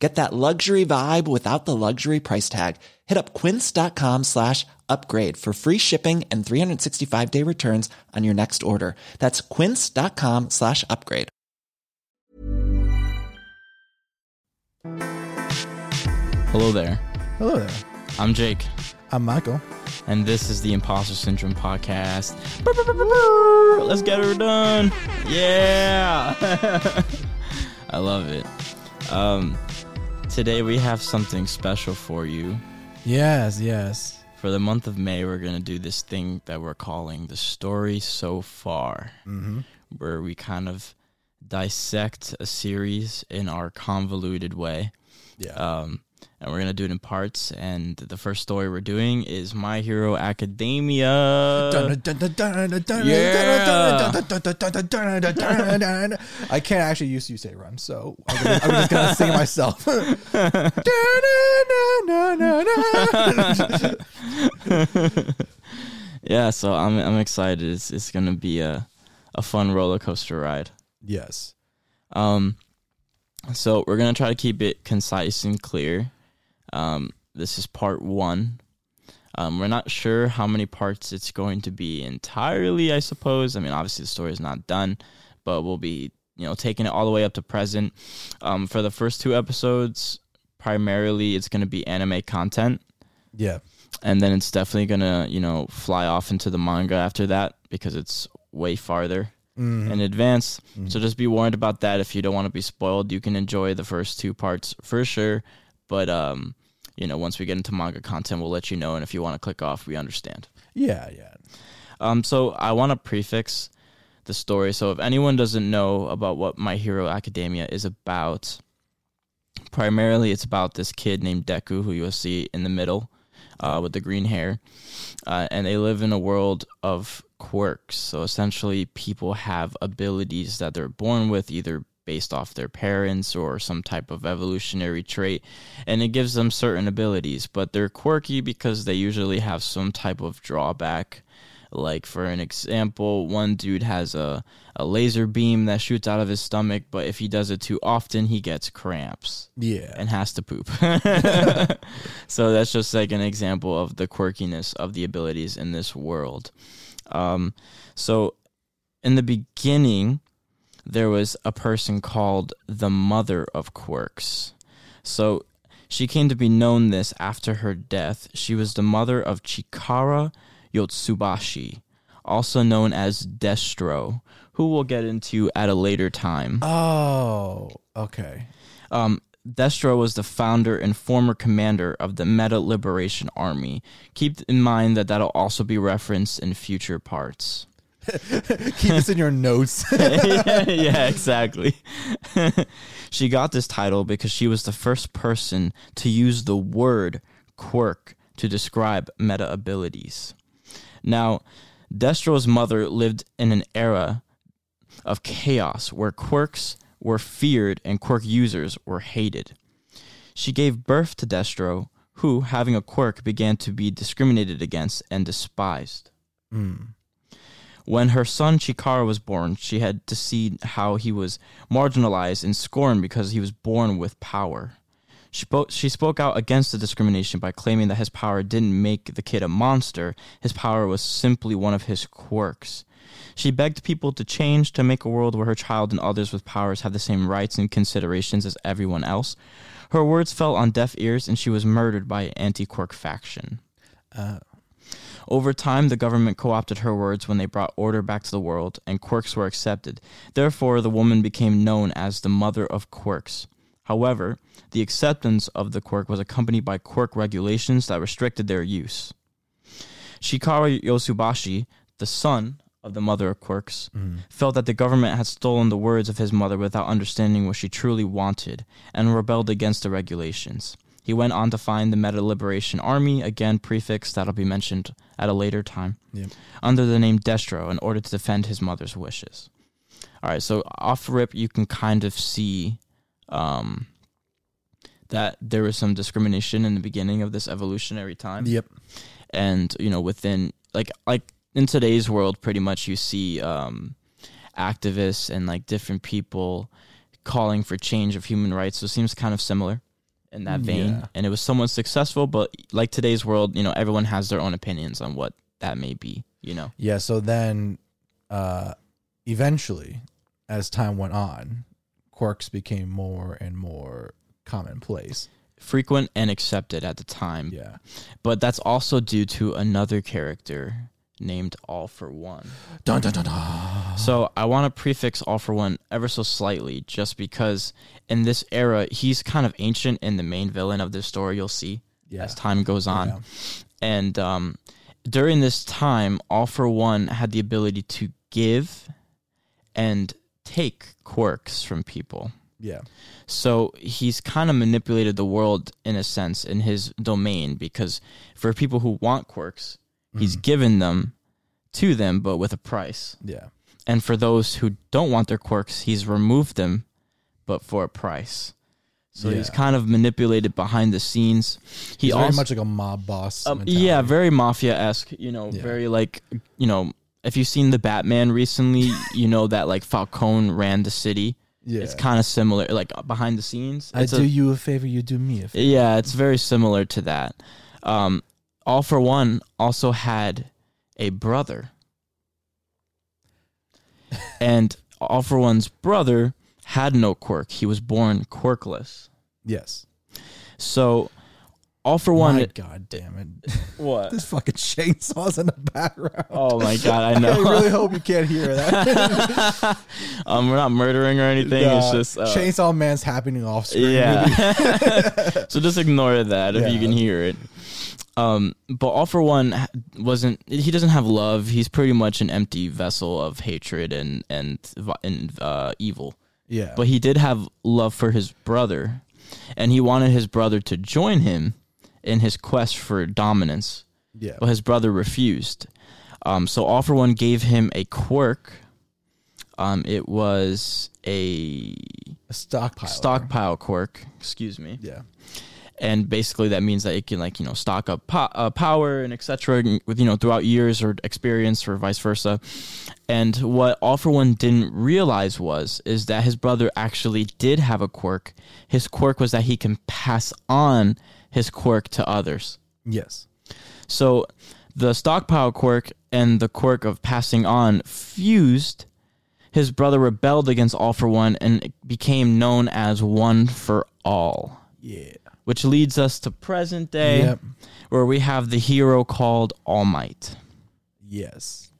Get that luxury vibe without the luxury price tag. Hit up quince.com slash upgrade for free shipping and 365 day returns on your next order. That's quince.com slash upgrade. Hello there. Hello there. I'm Jake, I'm Michael. and this is the Imposter Syndrome podcast. Let's get her done. Yeah. I love it. Um, today we have something special for you. Yes, yes. For the month of May, we're going to do this thing that we're calling the story so far, Mm-hmm. where we kind of dissect a series in our convoluted way. Yeah. Um, and we're gonna do it in parts. And the first story we're doing is My Hero Academia. I can't actually use you say rhyme, so I'm, gonna, I'm just gonna sing myself. yeah, so I'm I'm excited. It's it's gonna be a a fun roller coaster ride. yes. Um, so we're gonna try to keep it concise and clear. Um, this is part one. Um, we're not sure how many parts it's going to be entirely. I suppose. I mean, obviously the story is not done, but we'll be you know taking it all the way up to present. Um, for the first two episodes, primarily it's going to be anime content Yeah. and then it's definitely gonna you know fly off into the manga after that because it's way farther Mm-hmm. in advance so just be warned about that if you don't want to be spoiled you can enjoy the first two parts for sure but um you know once we get into manga content we'll let you know and if you want to click off we understand. Yeah, yeah. um so i want to prefix the story. So if anyone doesn't know about what my hero academia is about primarily it's about this kid named deku who you'll see in the middle uh, with the green hair uh, and they live in a world of quirks. So essentially people have abilities that they're born with either based off their parents or some type of evolutionary trait and it gives them certain abilities but they're quirky because they usually have some type of drawback like for an example, one dude has a, a laser beam that shoots out of his stomach, but if he does it too often, he gets cramps Yeah. and has to poop. so that's just like an example of the quirkiness of the abilities in this world. Um, so in the beginning, there was a person called the Mother of Quirks. So she came to be known this after her death. She was the mother of Chikara Yotsubashi, also known as Destro, who we'll get into at a later time. oh, okay. Um, Destro was the founder and former commander of the Meta Liberation Army. Keep in mind that that'll also be referenced in future parts. Keep this in your notes. yeah, exactly. she got this title because she was the first person to use the word quirk to describe meta abilities. Now, Destro's mother lived in an era of chaos where quirks were feared and quirk users were hated. She gave birth to Destro, who, having a quirk, began to be discriminated against and despised. Hmm. When her son Chikara was born, she had to see how he was marginalized and scorned because he was born with power. She spoke, she spoke out against the discrimination by claiming that his power didn't make the kid a monster, his power was simply one of his quirks. She begged people to change to make a world where her child and others with powers have the same rights and considerations as everyone else. Her words fell on deaf ears and she was murdered by an anti quirk faction. Uh, Over time, the government co opted her words when they brought order back to the world, and quirks were accepted. Therefore, the woman became known as the mother of quirks. However, the acceptance of the quirk was accompanied by quirk regulations that restricted their use. Chikara Yotsubashi, the son of the mother of quirks, mm-hmm. felt that the government had stolen the words of his mother without understanding what she truly wanted and rebelled against the regulations. He went on to find the Meta Liberation Army, again prefix that'll be mentioned at a later time, Yep. under the name Destro in order to defend his mother's wishes. All right, so off rip, you can kind of see um, that there was some discrimination in the beginning of this evolutionary time Yep. and you know within like like in today's world pretty much you see um activists and like different people calling for change of human rights so it seems kind of similar in that vein Yeah. and it was somewhat successful but like today's world you know everyone has their own opinions on what that may be you know Yeah. So then, uh, eventually, as time went on, quirks became more and more commonplace. frequent and accepted at the time Yeah. but that's also due to another character named all for one Dun dun dun dun. So I want to prefix all for one ever so slightly, just because in this era he's kind of ancient and the main villain of this story. You'll see Yeah. as time goes on, Yeah. and um, during this time, all for one had the ability to give and take quirks from people. Yeah. So he's kind of manipulated the world in a sense in his domain because for people who want quirks, he's given them to them, but with a price. Yeah. And for those who don't want their quirks, he's removed them, but for a price. So he's kind of manipulated behind the scenes. He He's very much like a mob boss. um, yeah, very mafia esque. You know, Yeah. very like you know. If you've seen the Batman recently, you know that like Falcone ran the city. Yeah. It's kind of similar, like behind the scenes. I do a- you a favor, you do me a favor. yeah, it's very similar to that. Um, All for One also had a brother, and All for One's brother had no quirk. He was born quirkless. Yes. So, All for One. My God damn it. what? this fucking chainsaw's in the background. Oh my god, I know. I really hope you can't hear that. um, we're not murdering or anything. it's just uh, Chainsaw Man's happening off screen. Yeah. so just ignore that if you can hear it. Um, but all for one wasn't. He doesn't have love. He's pretty much an empty vessel of hatred and and and uh, evil. Yeah. But he did have love for his brother, and he wanted his brother to join him in his quest for dominance. yeah. But his brother refused. Um, so All for One gave him a quirk. Um, it was a A stockpile. stockpile quirk. Excuse me Yeah. And basically that means that it can like you know stock up po- uh, power and etc with you know throughout years or experience or vice versa and what all for one didn't realize was is that his brother actually did have a quirk his quirk was that he can pass on his quirk to others Yes. so the stockpile quirk and the quirk of passing on fused. His brother rebelled against All for One and became known as One for All, Yeah. Which leads us to present day, Yep. where we have the hero called All Might. Yes.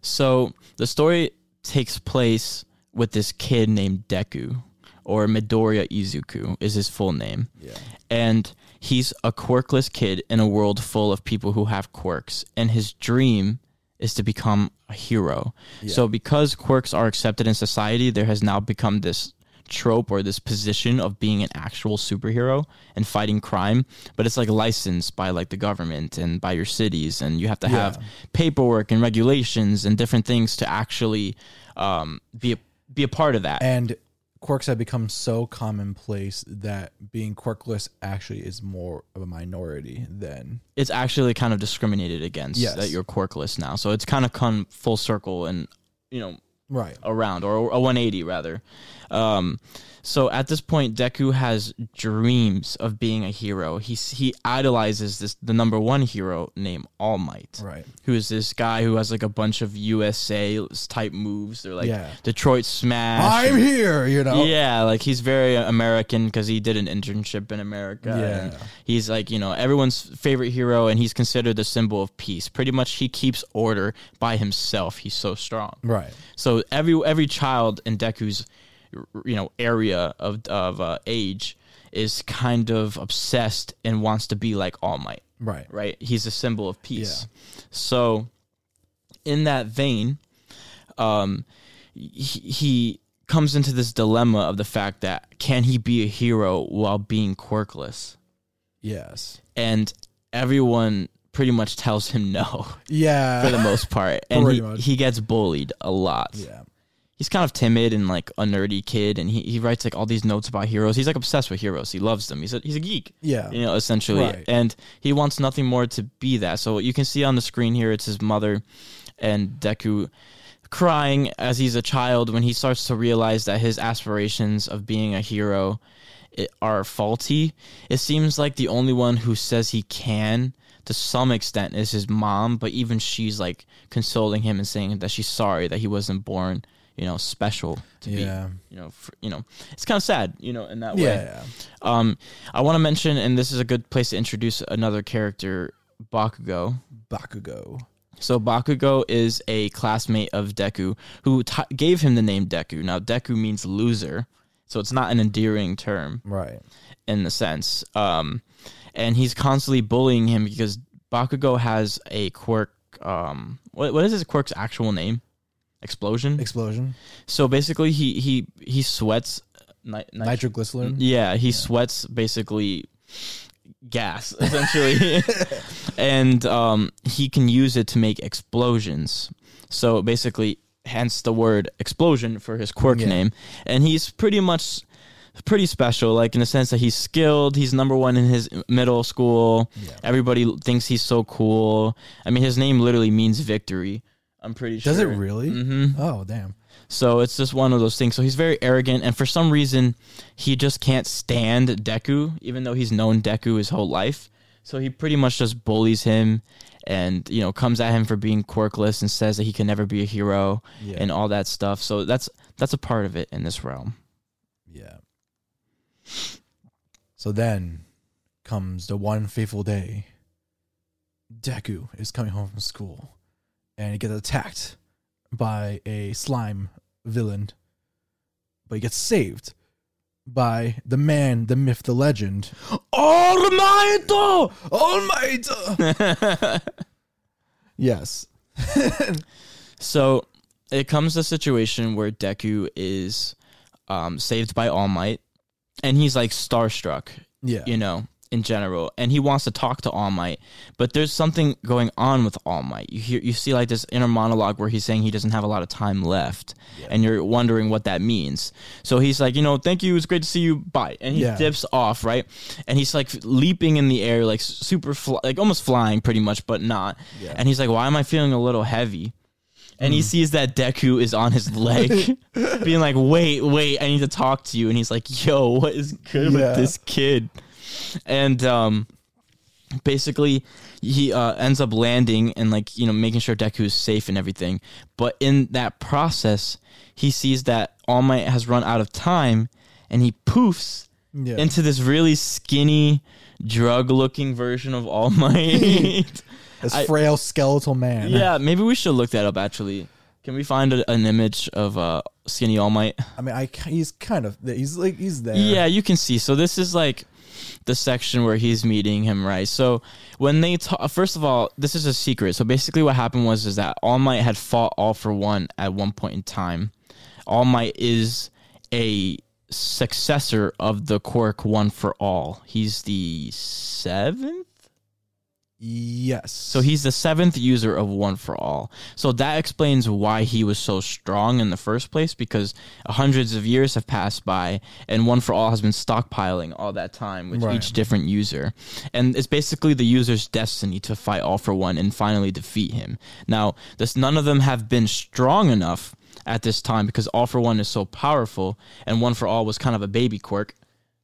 So the story takes place with this kid named Deku, or Midoriya Izuku is his full name. Yeah. and he's a quirkless kid in a world full of people who have quirks and his dream is to become a hero so because quirks are accepted in society there has now become this trope or this position of being an actual superhero and fighting crime but it's like licensed by like the government and by your cities and you have to have paperwork and regulations and different things to actually um, be a, be a part of that And quirks have become so commonplace that being quirkless actually is more of a minority than it's actually kind of discriminated against Yes. that you're quirkless now. So it's kind of come full circle and you know Right. around, or a 180 rather. Um, so at this point, Deku has dreams of being a hero. He he idolizes this the number one hero named All Might, Right. who is this guy who has like a bunch of USA type moves. They're like Yeah. Detroit Smash. I'm and- here, you know. Yeah, like he's very American because he did an internship in America. Yeah. he's like you know everyone's favorite hero, and he's considered the symbol of peace. Pretty much, he keeps order by himself. He's so strong. Right. So every every child in Deku's you know area of of uh, age is kind of obsessed and wants to be like All Might. Right. Right? He's a symbol of peace. So in that vein, um, he, he comes into this dilemma of the fact that can he be a hero while being quirkless? Yes. And everyone pretty much tells him no Yeah. for the most part, and he, he gets bullied a lot yeah. He's kind of timid and like a nerdy kid and he, he writes like all these notes about heroes. He's like obsessed with heroes. He loves them. He's a, he's a geek Yeah. you know essentially. Right. and he wants nothing more to be that. So you can see on the screen here it's his mother and deku crying as he's a child when he starts to realize that his aspirations of being a hero eh, are faulty. It seems like the only one who says he can to some extent is his mom but even she's like consoling him and saying that she's sorry that he wasn't born you know special to Yeah. be you know for, you know it's kind of sad you know in that way Yeah. um, I want to mention, and this is a good place to introduce another character, Bakugo. Bakugo. So Bakugo is a classmate of Deku who t- gave him the name Deku. Now Deku means loser, so it's not an endearing term Right. in the sense. Um, and he's constantly bullying him because Bakugo has a quirk. Um, what what is his quirk's actual name? Explosion. Explosion. so basically, he he he sweats. Ni- nit- Nitroglycerin. yeah, he sweats basically gas essentially, and um, he can use it to make explosions. So basically, hence the word explosion for his quirk Yeah. name. And he's pretty much pretty special, like in the sense that he's skilled. He's number one in his middle school. Yeah. Everybody thinks he's so cool. I mean, his name literally means victory. I'm pretty sure. Does it really? Mm-hmm. Oh, damn. So it's just one of those things. So he's very arrogant, and for some reason, he just can't stand Deku, even though he's known Deku his whole life. So he pretty much just bullies him, and you know comes at him for being quirkless and says that he can never be a hero Yeah. and all that stuff. So that's that's a part of it in this realm. Yeah. So then comes the one fateful day. Deku is coming home from school and he gets attacked by a slime villain. But he gets saved by the man, the myth, the legend. All Might! Almighty! yes. So it comes to a situation where Deku is um, saved by All Might, and he's like starstruck. Yeah. you know, in general, and he wants to talk to All Might, but there's something going on with All Might. You hear, you see like this inner monologue where he's saying he doesn't have a lot of time left, and you're wondering what that means. So he's like, you know, thank you, it's great to see you, bye, and he Yeah. dips off, right, and he's like leaping in the air, like super, fl- like almost flying, pretty much, but not, Yeah. and he's like, why am I feeling a little heavy? And he mm. sees that Deku is on his leg, being like, "Wait, wait, I need to talk to you." And he's like, "Yo, what is good Yeah. with this kid?" And um, basically he uh, ends up landing and like you know making sure Deku is safe and everything. But in that process, he sees that All Might has run out of time, and he poofs Yeah. into this really skinny, drug-looking version of All Might. This I- frail skeletal man. yeah, maybe we should look that up. Actually, can we find a, an image of uh, skinny All Might? I mean, I he's kind of he's like he's there. Yeah, you can see. So this is like the section where he's meeting him, right? So when they talk, first of all, this is a secret. So basically, what happened was is that All Might had fought All for One at one point in time. All Might is a successor of the quirk One for All. He's the seventh. Yes. So he's the seventh user of One for All. So that explains why he was so strong in the first place because hundreds of years have passed by and One for All has been stockpiling all that time with Right. each different user. And it's basically the user's destiny to fight All for One and finally defeat him. Now, this, none of them have been strong enough at this time because All for One is so powerful and One for All was kind of a baby quirk,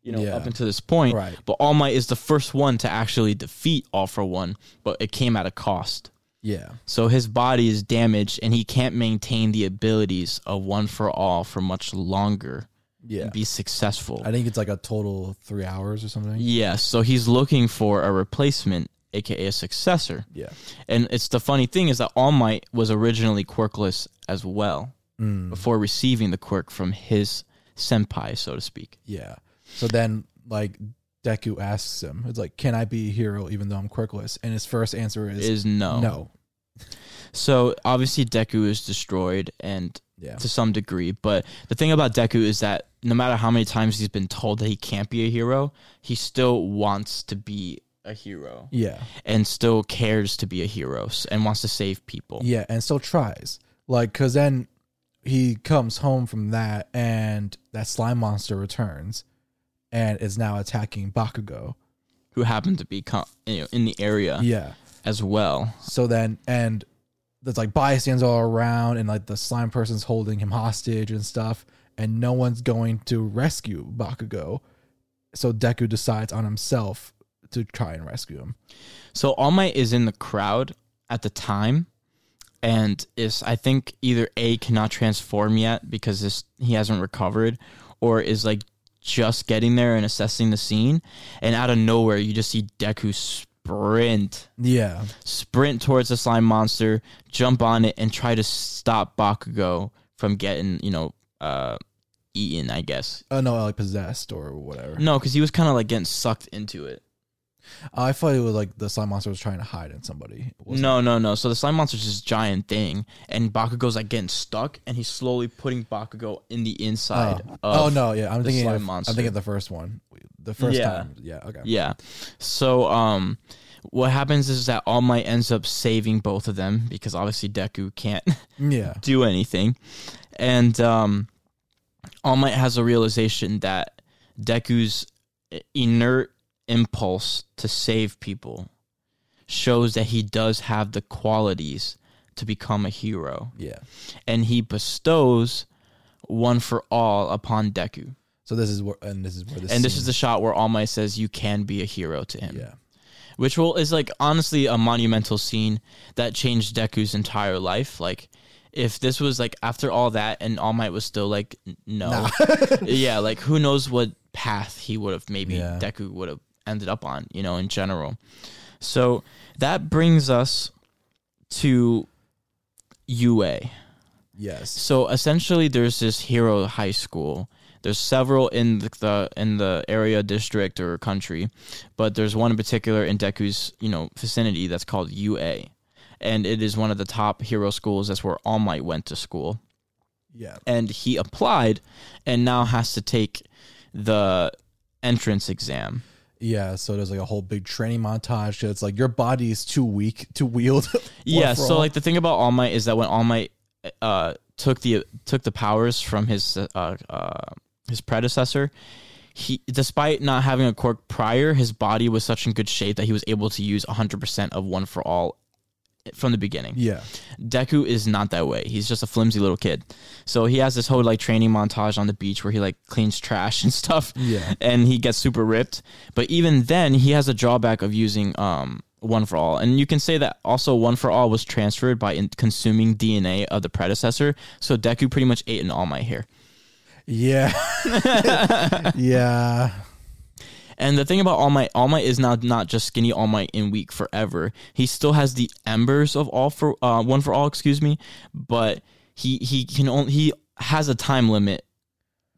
you know, Yeah. up until this point. Right. But All Might is the first one to actually defeat All for One, but it came at a cost. Yeah. So his body is damaged and he can't maintain the abilities of One for All for much longer Yeah. and be successful. I think it's like a total three hours or something. Yes, so he's looking for a replacement, aka a successor. Yeah. And it's the funny thing is that All Might was originally quirkless as well Mm. before receiving the quirk from his senpai, so to speak. Yeah. So then, like, Deku asks him, "It's like, can I be a hero even though I'm quirkless?" And his first answer is, Is no. no. So obviously Deku is destroyed and Yeah. to some degree, but the thing about Deku is that no matter how many times he's been told that he can't be a hero, he still wants to be a hero Yeah. and still cares to be a hero and wants to save people. Yeah, and still tries. Like, cause then he comes home from that, and that slime monster returns, and is now attacking Bakugo. Who happen to be you know, in the area Yeah. as well. So then, and there's like bystanders all around, and like the slime person's holding him hostage and stuff, and no one's going to rescue Bakugo. So Deku decides on himself to try and rescue him. So All Might is in the crowd at the time, and is I think either a cannot transform yet because this he hasn't recovered, or is like just getting there and assessing the scene, and out of nowhere you just see Deku sprint, Yeah. sprint towards the slime monster, jump on it, and try to stop Bakugo from getting you know uh eaten. I guess Oh no, like possessed or whatever. no, because he was kind of like getting sucked into it. I thought it was like the slime monster was trying to hide in somebody. No, no, no. So the slime monster's this giant thing, and Bakugo's like getting stuck, and he's slowly putting Bakugo in the inside. Oh. of oh no, yeah, I'm the thinking. slime Of, monster. I'm thinking of the first one. The first Yeah. time. Yeah. Okay. Yeah. So um, what happens is that All Might ends up saving both of them because obviously Deku can't Yeah. do anything, and um, All Might has a realization that Deku's inert impulse to save people shows that he does have the qualities to become a hero. Yeah. and he bestows one for all upon Deku. So this is where, and this is where this. and this is the shot where All Might says, "You can be a hero to him," Yeah. which will is like honestly a monumental scene that changed Deku's entire life. Like, if this was like after all that, and All Might was still like, no, yeah, like who knows what path he would have maybe Yeah. Deku would have ended up on, you know, in general. So that brings us to UA. Yes. So essentially, there's this hero high school. There's several in the, the in the area, district, or country, but there's one in particular in Deku's you know vicinity that's called UA, and it is one of the top hero schools. That's where All Might went to school, Yeah. and he applied, and now has to take the entrance exam. Yeah. So there's like a whole big training montage. It's like your body is too weak to wield. Yeah. So all. like the thing about All Might is that when All Might uh, took the took the powers from his uh, uh, his predecessor, he despite not having a quirk prior, his body was such in good shape that he was able to use 100% of one for all from the beginning. Yeah. Deku is not that way. He's just a flimsy little kid. So he has this whole like training montage on the beach where he like cleans trash and stuff. Yeah. And he gets super ripped. But even then he has a drawback of using um one for all. And you can say that also one for all was transferred by in- consuming DNA of the predecessor. So Deku pretty much ate an all my hair. Yeah. yeah. And the thing about All Might, All Might is now not just skinny All Might in weak forever. He still has the embers of all for uh, one for all, excuse me, but he he can only he has a time limit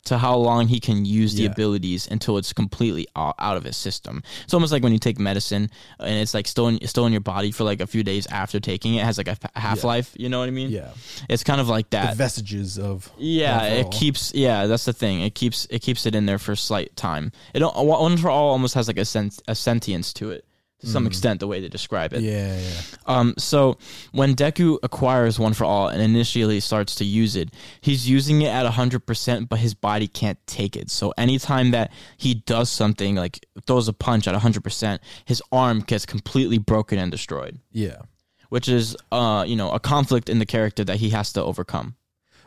to how long he can use the Yeah. abilities until it's completely out, of his system. It's almost like when you take medicine and it's like still in, still in your body for like a few days after taking it. It has like a half life. You know what I mean? Yeah. It's kind of like that. The vestiges of. Yeah, it keeps. Yeah, that's the thing. It keeps it keeps it in there for a slight time. It one for all almost has like a sent, a sentience to it to some extent. The way they describe it. Mm. Yeah. Yeah. Um. So when Deku acquires one for all and initially starts to use it, he's using it at hundred percent, but his body can't take it. So anytime that he does something like throws a punch at hundred percent, his arm gets completely broken and destroyed, Yeah. which is uh you know a conflict in the character that he has to overcome.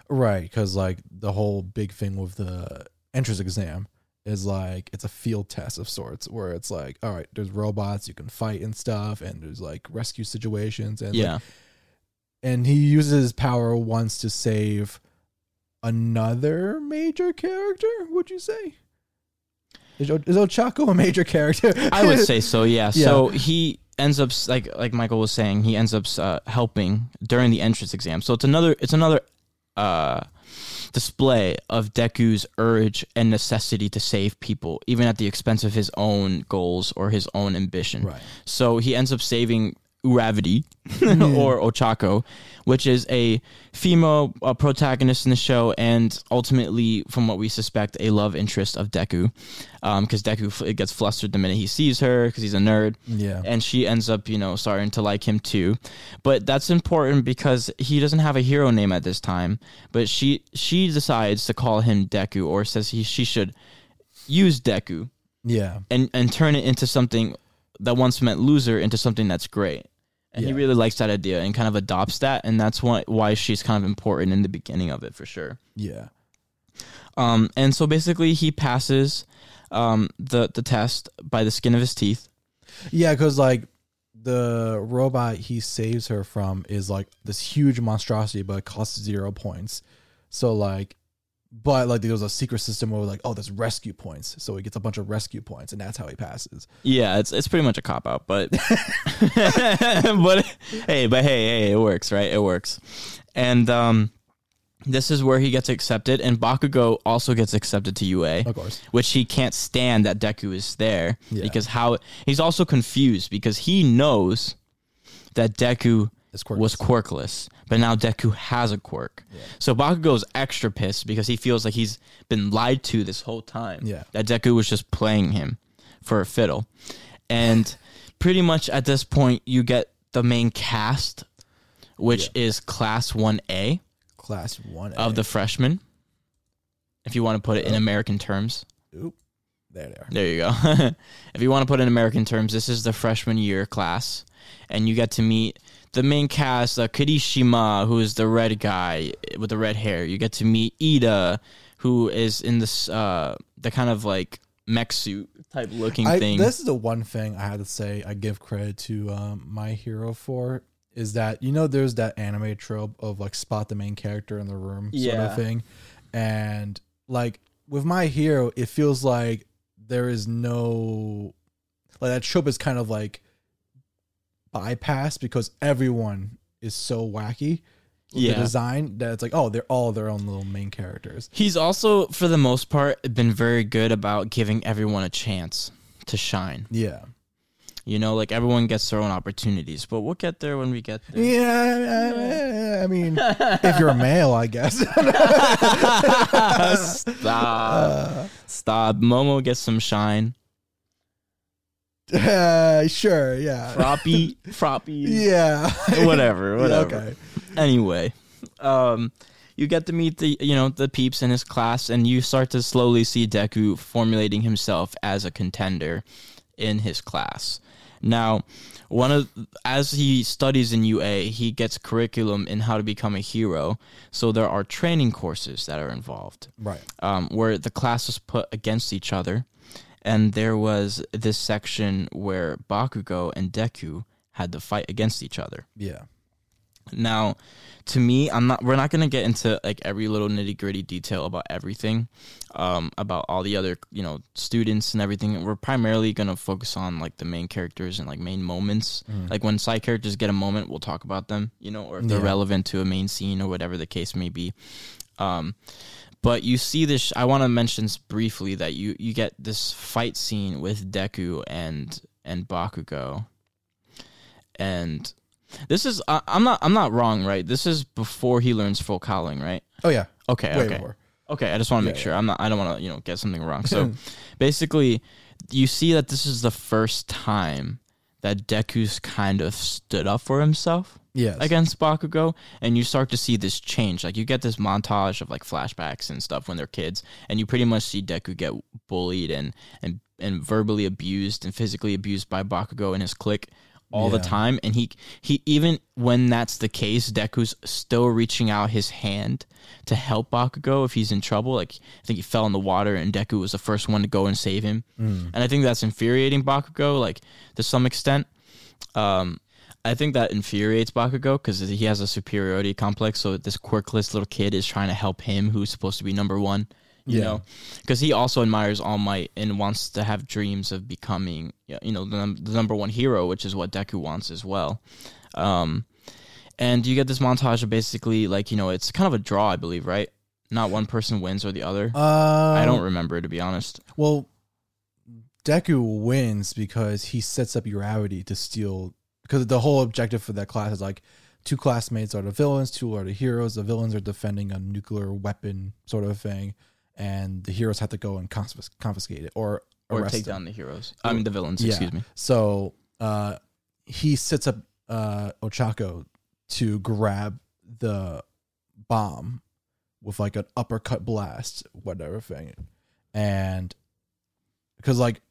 Right, because like the whole big thing with the entrance exam is like it's a field test of sorts where it's like, all right, there's robots you can fight and stuff, and there's like rescue situations, and like, Yeah. and he uses his power once to save another major character. Would you say? Is, is Ochako a major character? I would say so. Yeah. Yeah. So he ends up like like Michael was saying, he ends up uh, helping during the entrance exam. So it's another it's another uh, display of Deku's urge and necessity to save people, even at the expense of his own goals or his own ambition. Right. So he ends up saving Uravity or Ochako, which is a female uh, protagonist in the show, and ultimately, from what we suspect, a love interest of Deku, because Deku f- it gets flustered the minute he sees her because he's a nerd, Yeah. and she ends up, you know, starting to like him too. But that's important because he doesn't have a hero name at this time. But she she decides to call him Deku, or says he she should use Deku Yeah. and and turn it into something that once meant loser into something that's great. And he really likes that idea and kind of adopts that, and that's why why she's kind of important in the beginning of it for sure. Yeah. Um, and so basically, he passes um, the the test by the skin of his teeth. Yeah, because like the robot he saves her from is like this huge monstrosity, but it costs zero points. So like, but like there was a secret system where like, oh, there's rescue points, so he gets a bunch of rescue points, and that's how he passes. Yeah, it's it's pretty much a cop out, but but hey, but hey, hey, it works, right? It works, and um, this is where he gets accepted, and Bakugo also gets accepted to UA. Of course. which he can't stand that Deku is there Yeah. because how he's also confused because he knows that Deku quirkless. was quirkless, but now Deku has a quirk. So Bakugo's extra pissed because he feels like he's been lied to this whole time. Yeah. That Deku was just playing him for a fiddle. And pretty much at this point you get the main cast which is class 1A Class 1A. of the freshmen. If you want to put it in uh-huh. American terms. Oop. There they are. There you go. if you want to put it in American terms, this is the freshman year class, and you get to meet the main cast, uh, Kirishima, who is the red guy with the red hair. You get to meet Iida, who is in this uh, the kind of like mech suit type looking I, thing. this is the one thing I had to say I give credit to um, my hero for is that you know there's that anime trope of like spot the main character in the room sort Yeah. of thing, and like with my hero, it feels like there is no like that trope is kind of like bypassed because everyone is so wacky. Yeah. The design that it's like, oh, they're all their own little main characters. He's also, for the most part, been very good about giving everyone a chance to shine. Yeah. You know, like everyone gets their own opportunities, but we'll get there when we get there. Yeah, I, I mean, if you're a male, I guess. Stop. Uh, Stop. Momo gets some shine. Uh, sure, yeah. Froppy. Froppy. Yeah. Whatever. Whatever. okay. Anyway, um, you get to meet the you know the peeps in his class, and you start to slowly see Deku formulating himself as a contender in his class. Now, one of as he studies in UA, he gets curriculum in how to become a hero. So there are training courses that are involved Right. um, where the classes put against each other, and there was this section where Bakugo and Deku had to fight against each other. Yeah. Now, to me, I'm not. We're not gonna get into like every little nitty gritty detail about everything, um, about all the other you know students and everything. We're primarily gonna focus on like the main characters and like main moments. Like when side characters get a moment, we'll talk about them. You know, or if they're Yeah. relevant to a main scene or whatever the case may be. Um, but you see this. I want to mention briefly that you you get this fight scene with Deku and and Bakugo, and this is I, I'm not I'm not wrong, right? This is before he learns full cowling, right? Oh yeah. Okay, Way okay. before. Okay, I just want to make Yeah, sure. I'm not I don't want to, you know, get something wrong. So basically, you see that this is the first time that Deku's kind of stood up for himself Yes. against Bakugo, and you start to see this change. Like you get this montage of like flashbacks and stuff when they're kids, and you pretty much see Deku get bullied and and and verbally abused and physically abused by Bakugo and his clique all the time and he he even when that's the case Deku's still reaching out his hand to help Bakugo if he's in trouble like I think he fell in the water and Deku was the first one to go and save him Mm. and I think that's infuriating Bakugo like to some extent um I think that infuriates Bakugo because he has a superiority complex. So this quirkless little kid is trying to help him, who's supposed to be number one. You Yeah. know, because he also admires All Might and wants to have dreams of becoming, you know, the, num- the number one hero, which is what Deku wants as well. Um, and you get this montage of basically like you know it's kind of a draw, I believe, right? Not one person wins or the other. Uh, I don't remember to be honest. Well, Deku wins because he sets up Uravity to steal. Because the whole objective for that class is like two classmates are the villains, two are the heroes. The villains are defending a nuclear weapon sort of thing, and the heroes have to go and confis- confiscate it or Or take them. down the heroes. I mean the villains. Yeah. Excuse me. So uh, he sets up uh, Ochako to grab the bomb with like an uppercut blast, whatever thing, and because like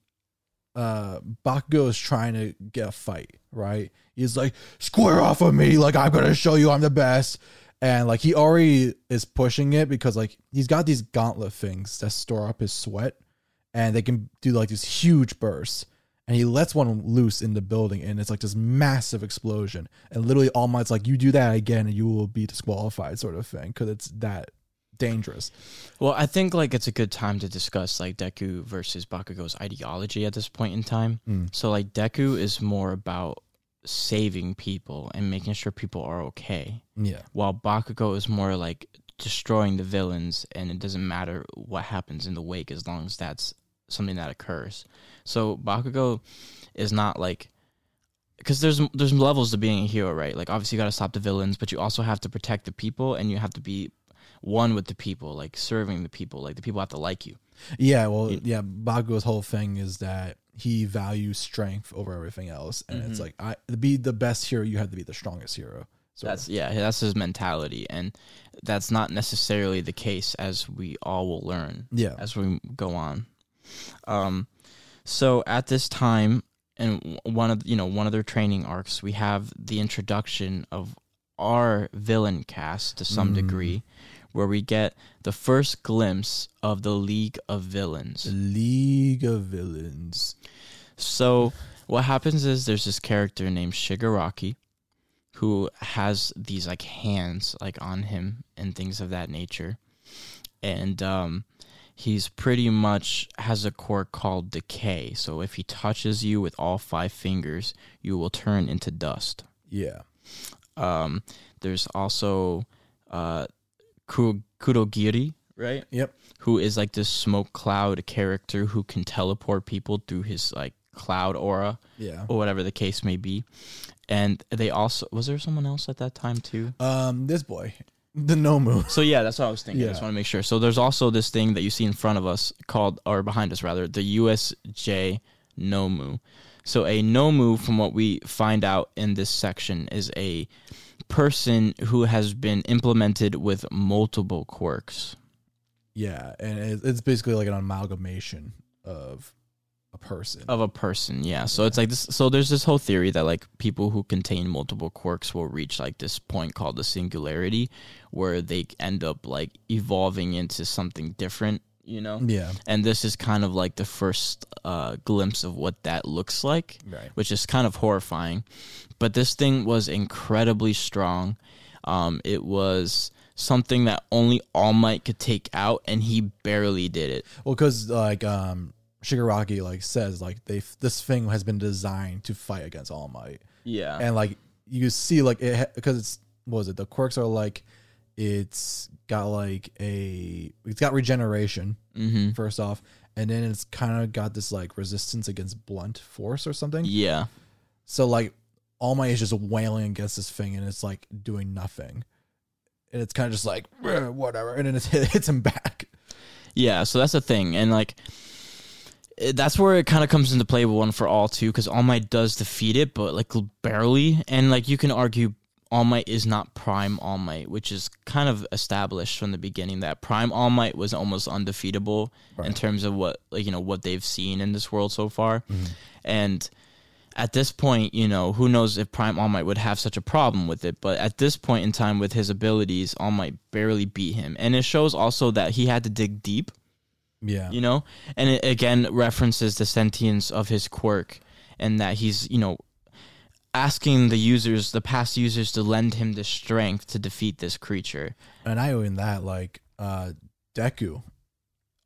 uh Bakugo is trying to get a fight, right? He's like, square off of me, like I'm gonna show you I'm the best. And like he already is pushing it because like he's got these gauntlet things that store up his sweat and they can do like these huge bursts. And he lets one loose in the building and it's like this massive explosion. And literally All Might's like, you do that again and you will be disqualified, sort of thing, because it's that dangerous. Well, I think like it's a good time to discuss like Deku versus Bakugo's ideology at this point in time. Mm. So like Deku is more about saving people and making sure people are okay, Yeah. while Bakugo is more like destroying the villains and it doesn't matter what happens in the wake as long as that's something that occurs. So Bakugo is not like because there's there's levels to being a hero, right? Like obviously you got to stop the villains, but you also have to protect the people and you have to be one with the people, like serving the people. Like the people have to like you. Yeah, well, yeah, Bakugo's whole thing is that he values strength over everything else. And it's Mhm. like, I to be the best hero, you have to be the strongest hero. So That's yeah, that's his mentality, and that's not necessarily the case as we all will learn. yeah. as we go on. Um, so at this time, and one of you know one of their training arcs, we have the introduction of our villain cast to some Mm. degree, where we get the first glimpse of the League of Villains. The League of Villains. So what happens is there's this character named Shigaraki who has these like hands like on him and things of that nature. And um he's pretty much has a quirk called decay. So if he touches you with all five fingers, you will turn into dust. Yeah. Um there's also uh Kurogiri, right? Yep. who is like this smoke cloud character who can teleport people through his like cloud aura Yeah. or whatever the case may be. And they also was there someone else at that time too? Um, this boy, the Nomu. So yeah, that's what I was thinking. Yeah. I just want to make sure. So there's also this thing that you see in front of us called or behind us rather, the USJ Nomu. So a Nomu from what we find out in this section is a person who has been implemented with multiple quirks. Yeah, and it's basically like an amalgamation of a person. of a person yeah so it's like this so there's this whole theory that like people who contain multiple quirks will reach like this point called the singularity where they end up like evolving into something different you know? Yeah. and this is kind of like the first uh glimpse of what that looks like Right. which is kind of horrifying. But this thing was incredibly strong. Um it was something that only all might could take out and he barely did it. Well, because like um, Shigaraki like says like they this thing has been designed to fight against All Might, yeah. And like you see like it because it's what was it? The quirks are like it's got like a it's got regeneration mm-hmm first off, and then it's kind of got this like resistance against blunt force or something. yeah So like All Might is just wailing against this thing, and it's like doing nothing, and it's kind of just like "Eh, whatever, and then it hits him back. Yeah, so that's the thing, and like that's where it kind of comes into play with one for all too, because All Might does defeat it, but like barely, and like you can argue All Might is not Prime All Might, which is kind of established from the beginning that Prime All Might was almost undefeatable in terms of what like you know what they've seen in this world so far, mm-hmm. and at this point, you know, who knows if Prime All Might would have such a problem with it. But at this point in time, with his abilities, All Might barely beat him. And it shows also that he had to dig deep, Yeah. you know? And it again references the sentience of his quirk and that he's, you know, asking the users, the past users, to lend him the strength to defeat this creature. and I owe in that like uh Deku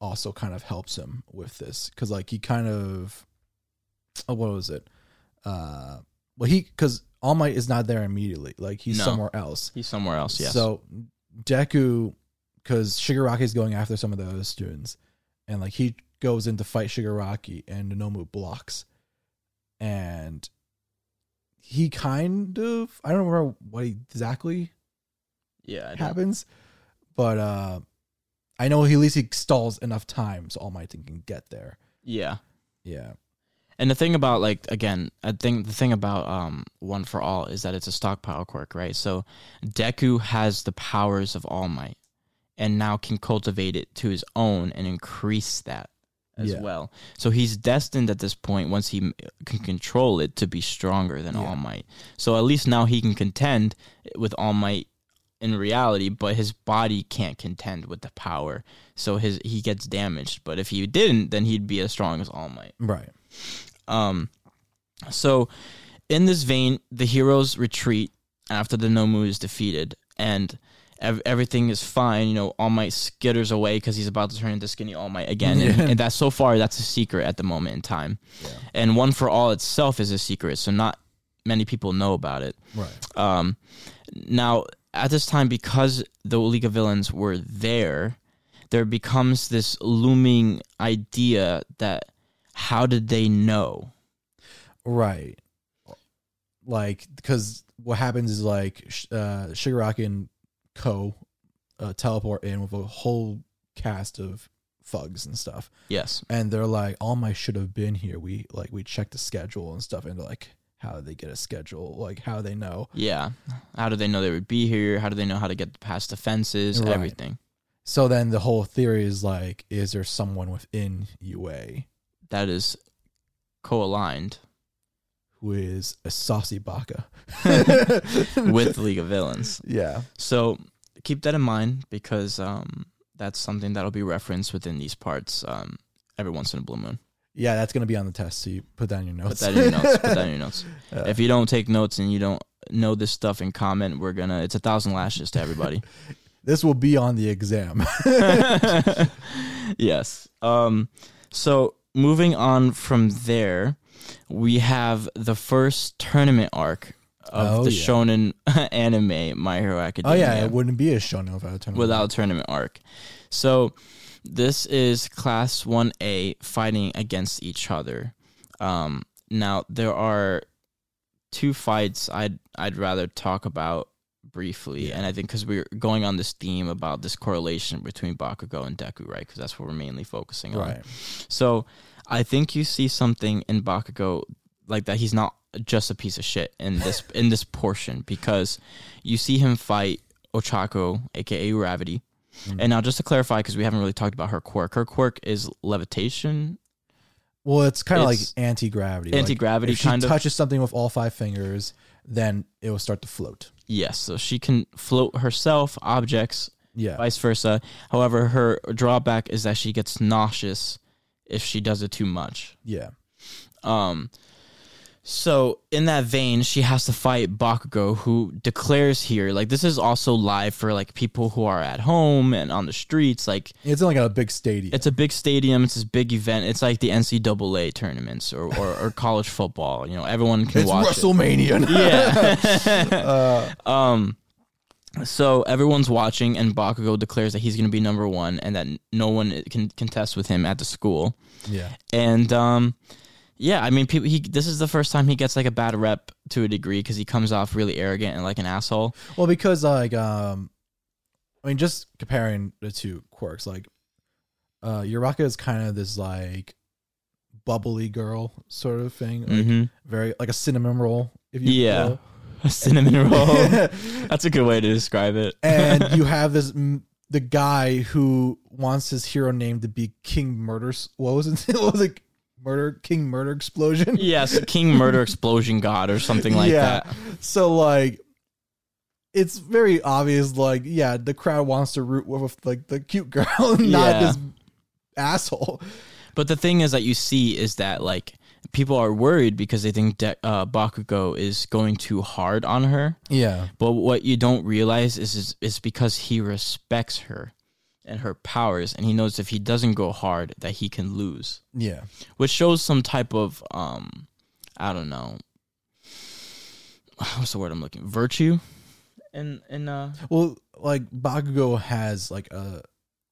also kind of helps him with this because like he kind of oh, what was it uh well he because All Might is not there immediately like he's No. somewhere else He's somewhere else, yes. so Deku because Shigaraki is going after some of the other students and like he goes in to fight Shigaraki and Nomu blocks and he kind of I don't remember what exactly yeah, happens. But uh I know he at least he stalls enough time so All Might can get there. yeah. Yeah. And the thing about like again, I think the thing about um One for All is that it's a stockpile quirk, right? So Deku has the powers of All Might and now can cultivate it to his own and increase that as Yeah. well. So he's destined at this point once he can control it to be stronger than Yeah. All Might. So at least now he can contend with All Might in reality, but his body can't contend with the power. So his he gets damaged, but if he didn't, then he'd be as strong as All Might. Right. Um, so in this vein, the heroes retreat after the Nomu is defeated, and ev- everything is fine. You know, All Might skitters away because he's about to turn into Skinny All Might again, and, Yeah. and that's so far that's a secret at the moment in time. Yeah. And One for All itself is a secret, so not many people know about it. Right. Um, now, at this time, because the League of Villains were there, there becomes this looming idea that how did they know? Right. Like because what happens is like uh Shigaraki and Ko uh, teleport in with a whole cast of thugs and stuff. Yes. And they're like, All Might should have been here. We like we checked the schedule and stuff and like how did they get a schedule? Like how they know. Yeah. How do they know they would be here? How do they know how to get past the fences? Right. Everything. So then the whole theory is like, is there someone within UA That is co-aligned who is a saucy baka with League of Villains. yeah So keep that in mind because um, that's something that'll be referenced within these parts um, every once in a blue moon. yeah that's gonna be on the test so you put that in your Put notes that in your notes. Put that in your notes. Uh, If you don't take notes and you don't know this stuff and comment, we're gonna it's a thousand lashes to everybody. this will be on the exam yes. Um so moving on from there, we have the first tournament arc of Oh, the yeah. shonen anime My Hero Academia. oh yeah it wouldn't be a shonen without a tournament without a tournament arc. So this is class 1A fighting against each other. Um, now there are two fights I'd I'd rather talk about briefly, Yeah. and I think because we're going on this theme about this correlation between Bakugo and Deku, right? Because that's what we're mainly focusing on. right So I think you see something in Bakugo like that. He's not just a piece of shit in this in this portion because you see him fight Ochako, aka Gravity. Mm. And now, just to clarify, because we haven't really talked about her quirk, her quirk is levitation. well it's kind of like It's anti-gravity Like, anti-gravity if she of. touches something with all five fingers then it will start to float Yes, so she can float herself, objects, yeah vice versa. However, her drawback is that she gets nauseous if she does it too much. yeah Um, so in that vein, she has to fight Bakugo, who declares here like this is also live for like people who are at home and on the streets. Like it's like a big stadium it's a big stadium, it's this big event. It's like the NCAA tournaments or or, or college football. You know, everyone can it's watch it. WrestleMania Yeah. uh, um. So everyone's watching, and Bakugo declares that he's going to be number one, and that no one can contest with him at the school. yeah And um, yeah, I mean, people. He this is the first time he gets like a bad rep to a degree because he comes off really arrogant and like an asshole. Well, because like um, I mean, just comparing the two quirks, like uh, Uraka is kind of this like bubbly girl sort of thing, like hmm very like a cinnamon roll, if you Yeah. will. A cinnamon roll. That's a good way to describe it. and you have this the guy who wants his hero name to be King Murder. What was it? what was it? murder king murder explosion. yes, King Murder Explosion God or something like Yeah. that. So like it's very obvious like yeah, the crowd wants to root with like the cute girl, not Yeah. this asshole. But the thing is that you see is that like people are worried because they think De- uh, Bakugo is going too hard on her. Yeah. But what you don't realize is, is is because he respects her and her powers, and he knows if he doesn't go hard that he can lose, Yeah. which shows some type of um, I don't know, what's the word I'm looking virtue, and and uh Well, like Bakugo has like a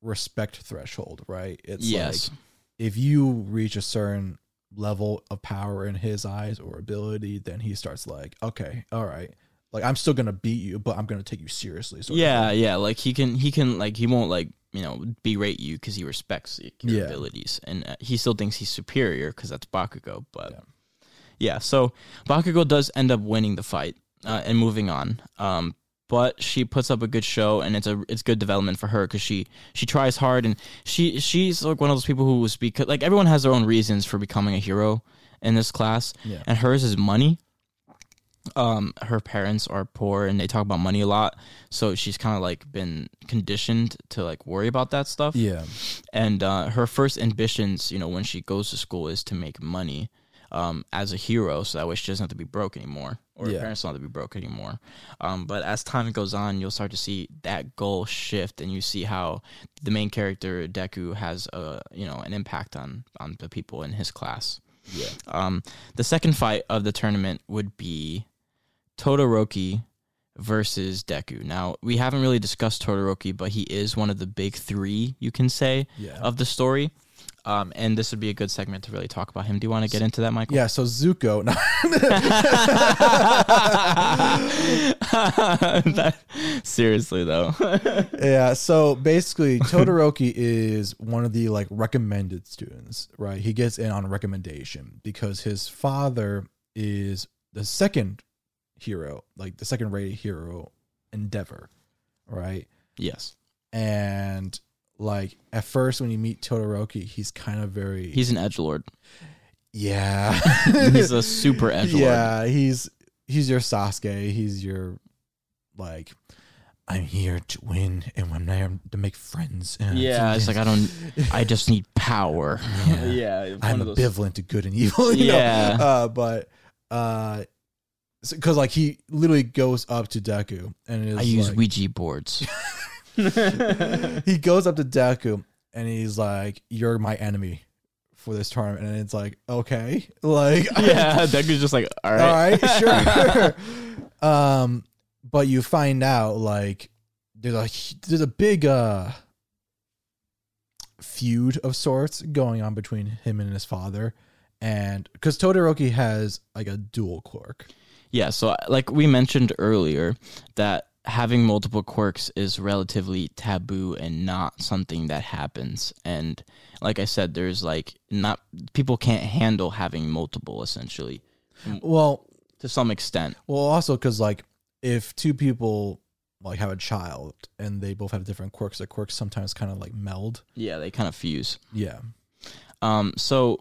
respect threshold, right? It's yes, like if you reach a certain level of power in his eyes or ability, then he starts like, okay, all right, like I'm still gonna beat you, but I'm gonna take you seriously. yeah, yeah, like he can he can like he won't like you know berate you because he respects your Yeah. abilities, and uh, he still thinks he's superior because that's Bakugo, but. Yeah. Yeah, so Bakugo does end up winning the fight uh, and moving on. Um, but she puts up a good show, and it's a it's good development for her because she she tries hard, and she she's like one of those people who was because like everyone has their own reasons for becoming a hero in this class, Yeah. and hers is money. Um, her parents are poor, and they talk about money a lot, so she's kind of like been conditioned to like worry about that stuff Yeah. and uh, her first ambitions, you know, when she goes to school, is to make money um, as a hero, so that way she doesn't have to be broke anymore, or Yeah. her parents don't have to be broke anymore. Um, but as time goes on, you'll start to see that goal shift, and you see how the main character Deku has a you know an impact on on the people in his class. Yeah. Um, the second fight of the tournament would be Todoroki versus Deku. Now, we haven't really discussed Todoroki, but he is one of the big three, you can say, Yeah. of the story. Um, and this would be a good segment to really talk about him. Do you want to get into that, Michael? Yeah. So Zuko. That- seriously, though. yeah. So basically, Todoroki is one of the like recommended students, right? He gets in on recommendation because his father is the second hero, like the second rated hero, Endeavor, right? yes. And like at first, when you meet Todoroki, he's kind of very He's an edge lord. yeah, He's a super edge lord. yeah. He's he's your Sasuke. He's your like. I'm here to win, and I'm there to make friends. And Yeah, it's like, I don't, I just need power. Yeah. yeah. I'm ambivalent to good and evil. you know? Yeah. Uh, but uh, because like he literally goes up to Deku and is I use like, Ouija boards. he goes up to Deku and he's like, "You're my enemy for this tournament," and it's like, okay, like yeah, Deku's just like, all right. all right, sure. um, but you find out like there's a there's a big uh feud of sorts going on between him and his father, and because Todoroki has like a dual quirk. Yeah, so like we mentioned earlier, that having multiple quirks is relatively taboo and not something that happens. And like I said, there's like not people can't handle having multiple essentially Well, to some extent. well, also because like if two people like have a child and they both have different quirks, the quirks sometimes kind of like meld. Yeah, they kind of fuse. Yeah. Um, so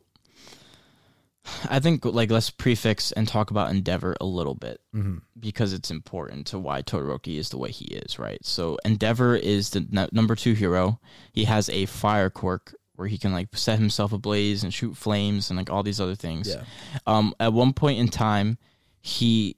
I think like let's prefix and talk about Endeavor a little bit. hmm because it's important to why Todoroki is the way he is, right? So Endeavor is the n- number two hero. He has a fire quirk where he can like set himself ablaze and shoot flames and like all these other things. Yeah. Um, at one point in time, he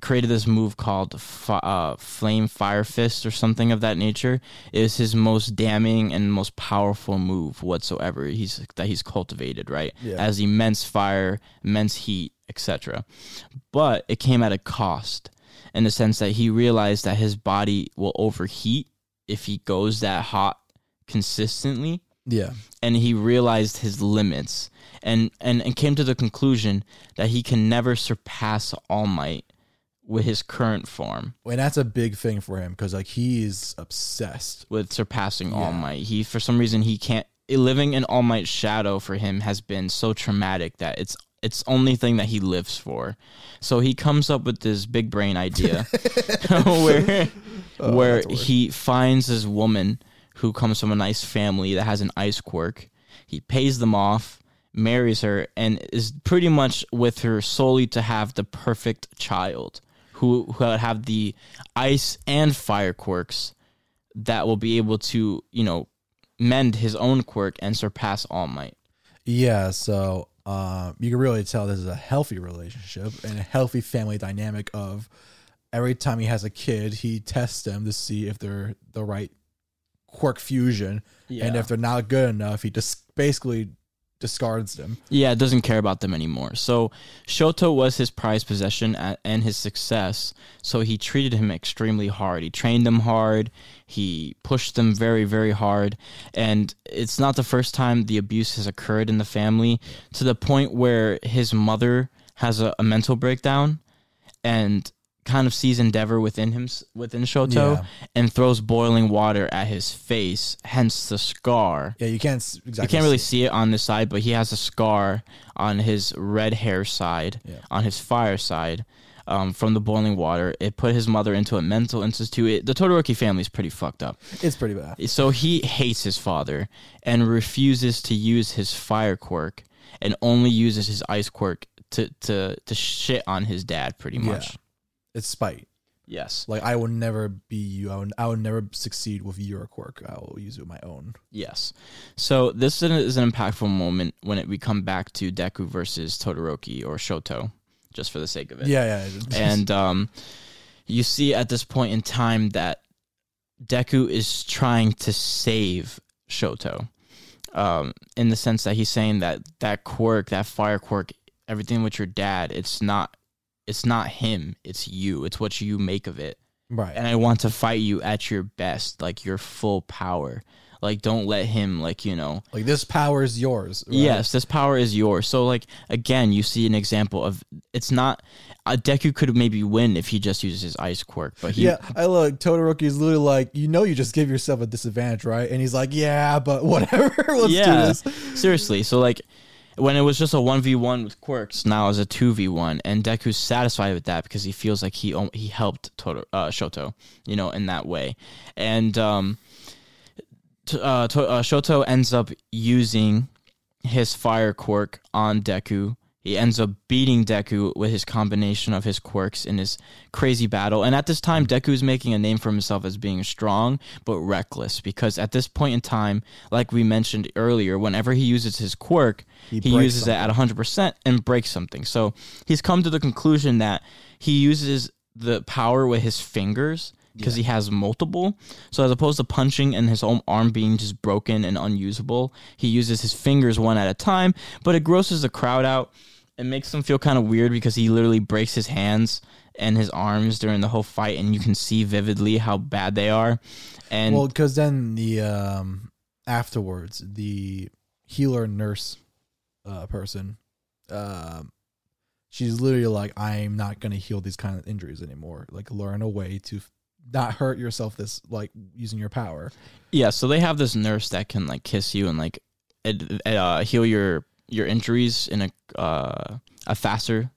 created this move called fi- uh, Flame Fire Fist or something of that nature. It is his most damning and most powerful move whatsoever. He's that he's cultivated, right? Yeah. As immense fire, immense heat, etc. But it came at a cost in the sense that he realized that his body will overheat if he goes that hot consistently Yeah. and he realized his limits and, and, and came to the conclusion that he can never surpass All Might with his current form And that's a big thing for him because like he's obsessed. with surpassing All Might. He for some reason he can't living in All Might's shadow for him has been so traumatic that it's it's only thing that he lives for. So he comes up with this big brain idea where Oh, where that's a word. he finds this woman who comes from a nice family that has an ice quirk. He pays them off marries her and is pretty much with her solely to have the perfect child who who have the ice and fire quirks that will be able to, you know, mend his own quirk and surpass All Might. Yeah, so um, you can really tell this is a healthy relationship and a healthy family dynamic of every time he has a kid, he tests them to see if they're the right quirk fusion. And if they're not good enough, he just basically discards them. Yeah, doesn't care about them anymore. So Shoto was his prized possession a- and his success. So he treated him extremely hard. He trained them hard. He pushed them very, very hard. And it's not the first time the abuse has occurred in the family to the point where his mother has a, a mental breakdown and kind of sees endeavor within him within Shoto Yeah. and throws boiling water at his face hence the scar Yeah, you can't exactly. you can't really see see it on this side, but he has a scar on his red hair side, Yeah. on his fire side, um, from the boiling water. It put his mother into a mental institute. It, the Todoroki family is pretty fucked up. It's pretty bad. So he hates his father and refuses to use his fire quirk and only uses his ice quirk to, to, to shit on his dad, pretty much. It's spite. Yes. Like I will never be you. I would, I would never succeed with your quirk. I will use it with my own. Yes. So this is an impactful moment when it, we come back to Deku versus Todoroki or Shoto, just for the sake of it. Yeah, yeah. and um, you see at this point in time that Deku is trying to save Shoto, um, in the sense that he's saying that that quirk, that fire quirk, everything with your dad, it's not, it's not him, it's you, it's what you make of it, right. and I want to fight you at your best, like your full power. Like, don't let him, like, you know, like this power is yours. right? Yes, this power is yours. So, like again, you see an example of it's not. Uh, Deku could maybe win if he just uses his ice quirk, but he. yeah, I look. Todoroki is literally like, you know, you just give yourself a disadvantage, right? And he's like, yeah, but whatever. Let's yeah, do this. seriously. So like, when it was just a one v one with quirks, now it's a two v one, and Deku's satisfied with that because he feels like he he helped Totoro, uh, Shoto, you know, in that way, and um, uh, uh, Shoto ends up using his fire quirk on Deku. He ends up beating Deku with his combination of his quirks in his crazy battle. And at this time, Deku is making a name for himself as being strong but reckless because at this point in time, like we mentioned earlier, whenever he uses his quirk, He he, uses it at 100% and breaks something. So he's come to the conclusion that he uses the power with his fingers because he has multiple. So as opposed to punching and his own arm being just broken and unusable, he uses his fingers one at a time. But it grosses the crowd out. It makes him feel kind of weird because he literally breaks his hands and his arms during the whole fight, and you can see vividly how bad they are. And Well, because then the um afterwards, the healer nurse uh person, um, she's literally like, I'm not gonna heal these kind of injuries anymore. Like, learn a way to not hurt yourself. This like using your power. Yeah, so they have this nurse that can like kiss you and like uh, heal your your injuries in a uh, a faster.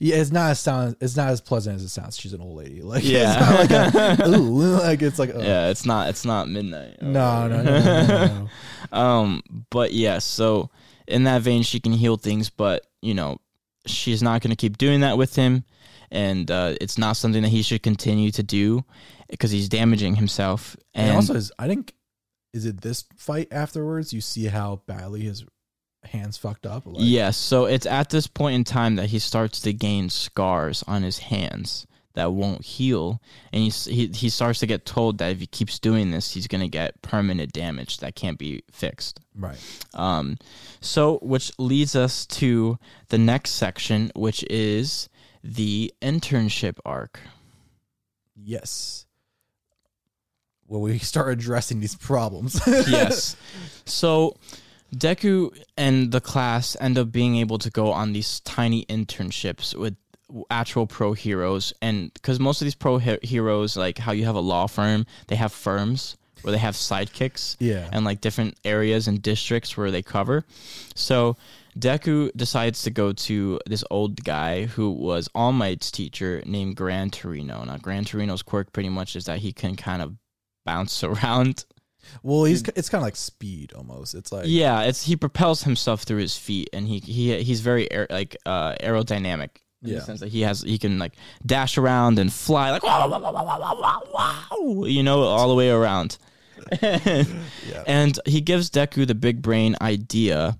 Yeah, it's not as sound. It's not as pleasant as it sounds. She's an old lady. Like, Yeah. it's not like a, ooh, like it's like, oh. Yeah, it's not it's not midnight. no, no, no, no, no. um, but yeah, so in that vein, she can heal things, but you know, she's not going to keep doing that with him, and uh, it's not something that he should continue to do because he's damaging himself. And, And, also, is I think is it this fight afterwards? You see how badly his hands fucked up. Like, Yes, so it's at this point in time that he starts to gain scars on his hands that won't heal, and he's, he he starts to get told that if he keeps doing this, he's gonna get permanent damage that can't be fixed. right. Um, so which leads us to the next section, which is the internship arc. Yes. Well, we start addressing these problems. yes. So Deku and the class end up being able to go on these tiny internships with actual pro heroes. And because most of these pro he- heroes like how you have a law firm they have firms where they have sidekicks Yeah. and like different areas and districts where they cover. So deku decides to go to this old guy who was all might's teacher named gran torino. Now gran torino's quirk pretty much is that he can kind of bounce around Well, he's it's kind of like speed almost. It's like Yeah, it's he propels himself through his feet, and he he he's very aer- like uh, aerodynamic. In Yeah. the sense that he has he can like dash around and fly like wow, wow, wow, wow, wow, wow, wow, you know all the way around. And he gives Deku the big brain idea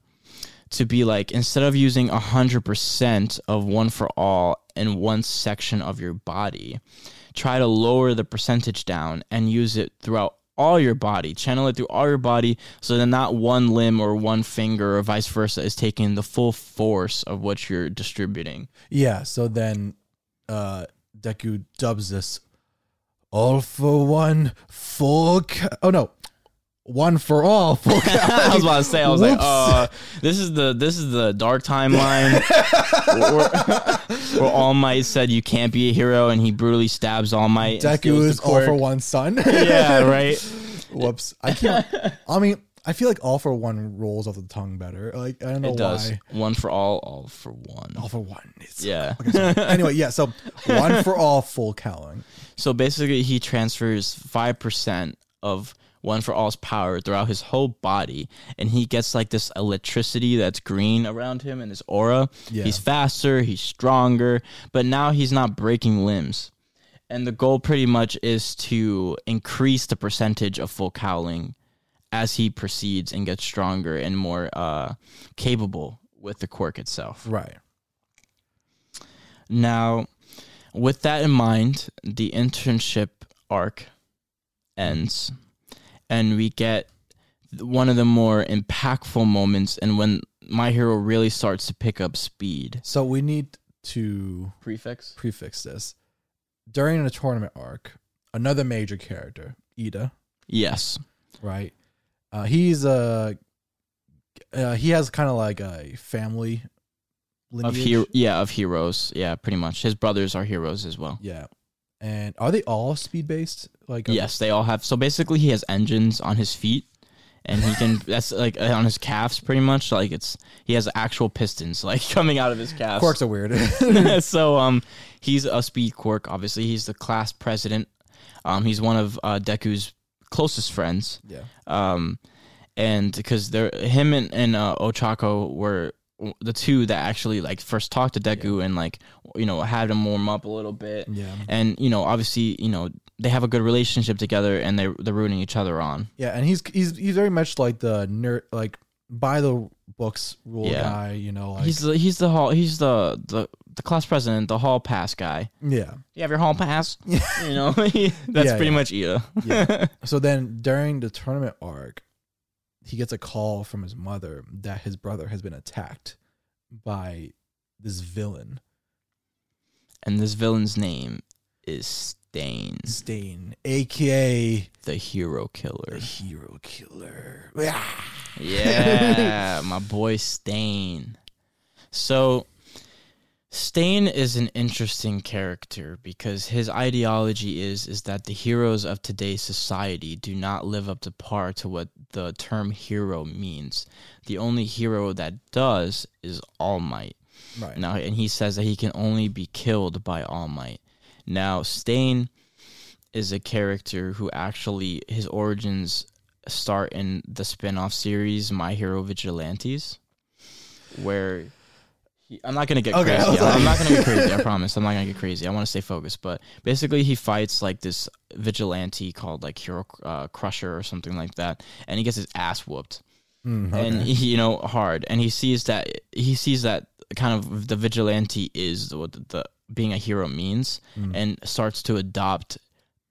to be like instead of using 100% of one for all in one section of your body, try to lower the percentage down and use it throughout all your body. Channel it through all your body so that not one limb or one finger or vice versa is taking the full force of what you're distributing. yeah. So then, uh, Deku dubs this all for one full. Ca- oh no, one for all full. I was about to say, I was like, uh, this is the this is the dark timeline where, where All Might said you can't be a hero, and he brutally stabs All Might. Deku is all for one son. Yeah, right. Whoops. I can't. I mean, I feel like all for one rolls off the tongue better. Like I don't know It does why. one for all, all for one. All for one. It's, Yeah. Okay, anyway, yeah. So one for all, full cowling. So basically, he transfers five percent of one for all's power throughout his whole body, and he gets like this electricity that's green around him and his aura. Yeah. He's faster, he's stronger, but now he's not breaking limbs. And the goal pretty much is to increase the percentage of full cowling as he proceeds and gets stronger and more uh, capable with the quirk itself. Right. Now, with that in mind, the internship arc ends, and we get one of the more impactful moments, and when my hero really starts to pick up speed. So we need to Prefix. prefix this. During the tournament arc, another major character, Iida, Yes. right? Uh, he's a uh, he has kind of like a family lineage. Of hero, yeah, of heroes, yeah, pretty much. His brothers are heroes as well. Yeah. And are they all speed based? Like Yes, they all have. So basically, he has engines on his feet, and he can. that's like uh, on his calves, pretty much. Like it's he has actual pistons like coming out of his calves. Quirks are weird. so um, he's a speed quirk. Obviously, he's the class president. Um, he's one of uh, Deku's closest friends. yeah. Um, and because they're him and, and uh, Ochako were the two that actually like first talked to Deku and like you know had him warm up a little bit. Yeah. And you know, obviously, you know they have a good relationship together, and they they're rooting each other on. Yeah, and he's he's he's very much like the nerd like by the books rule Yeah. guy, you know, like he's the he's the hall he's the the the class president, the hall pass guy. yeah. You have your hall pass, you know. that's Yeah, pretty yeah. much Iida. Yeah. so then during the tournament arc, he gets a call from his mother that his brother has been attacked by this villain, and this villain's name is Stain, Stain, aka the hero Killer. the hero killer. Yeah, my boy Stain. So, Stain is an interesting character because his ideology is is that the heroes of today's society do not live up to par to what the term hero means. The only hero that does is All Might. Right. Now, and he says that he can only be killed by All Might. Now, Stain is a character who actually his origins start in the spin-off series My Hero Vigilantes, where he, I'm not gonna get Okay, crazy. I'm, like- I'm not gonna get crazy. I promise. I'm not gonna get crazy. I want to stay focused. But basically, he fights like this vigilante called like Hero uh, Crusher or something like that, and he gets his ass whooped Mm, and he, you know hard and he sees that he sees that kind of the vigilante is what the, the being a hero means Mm. and starts to adopt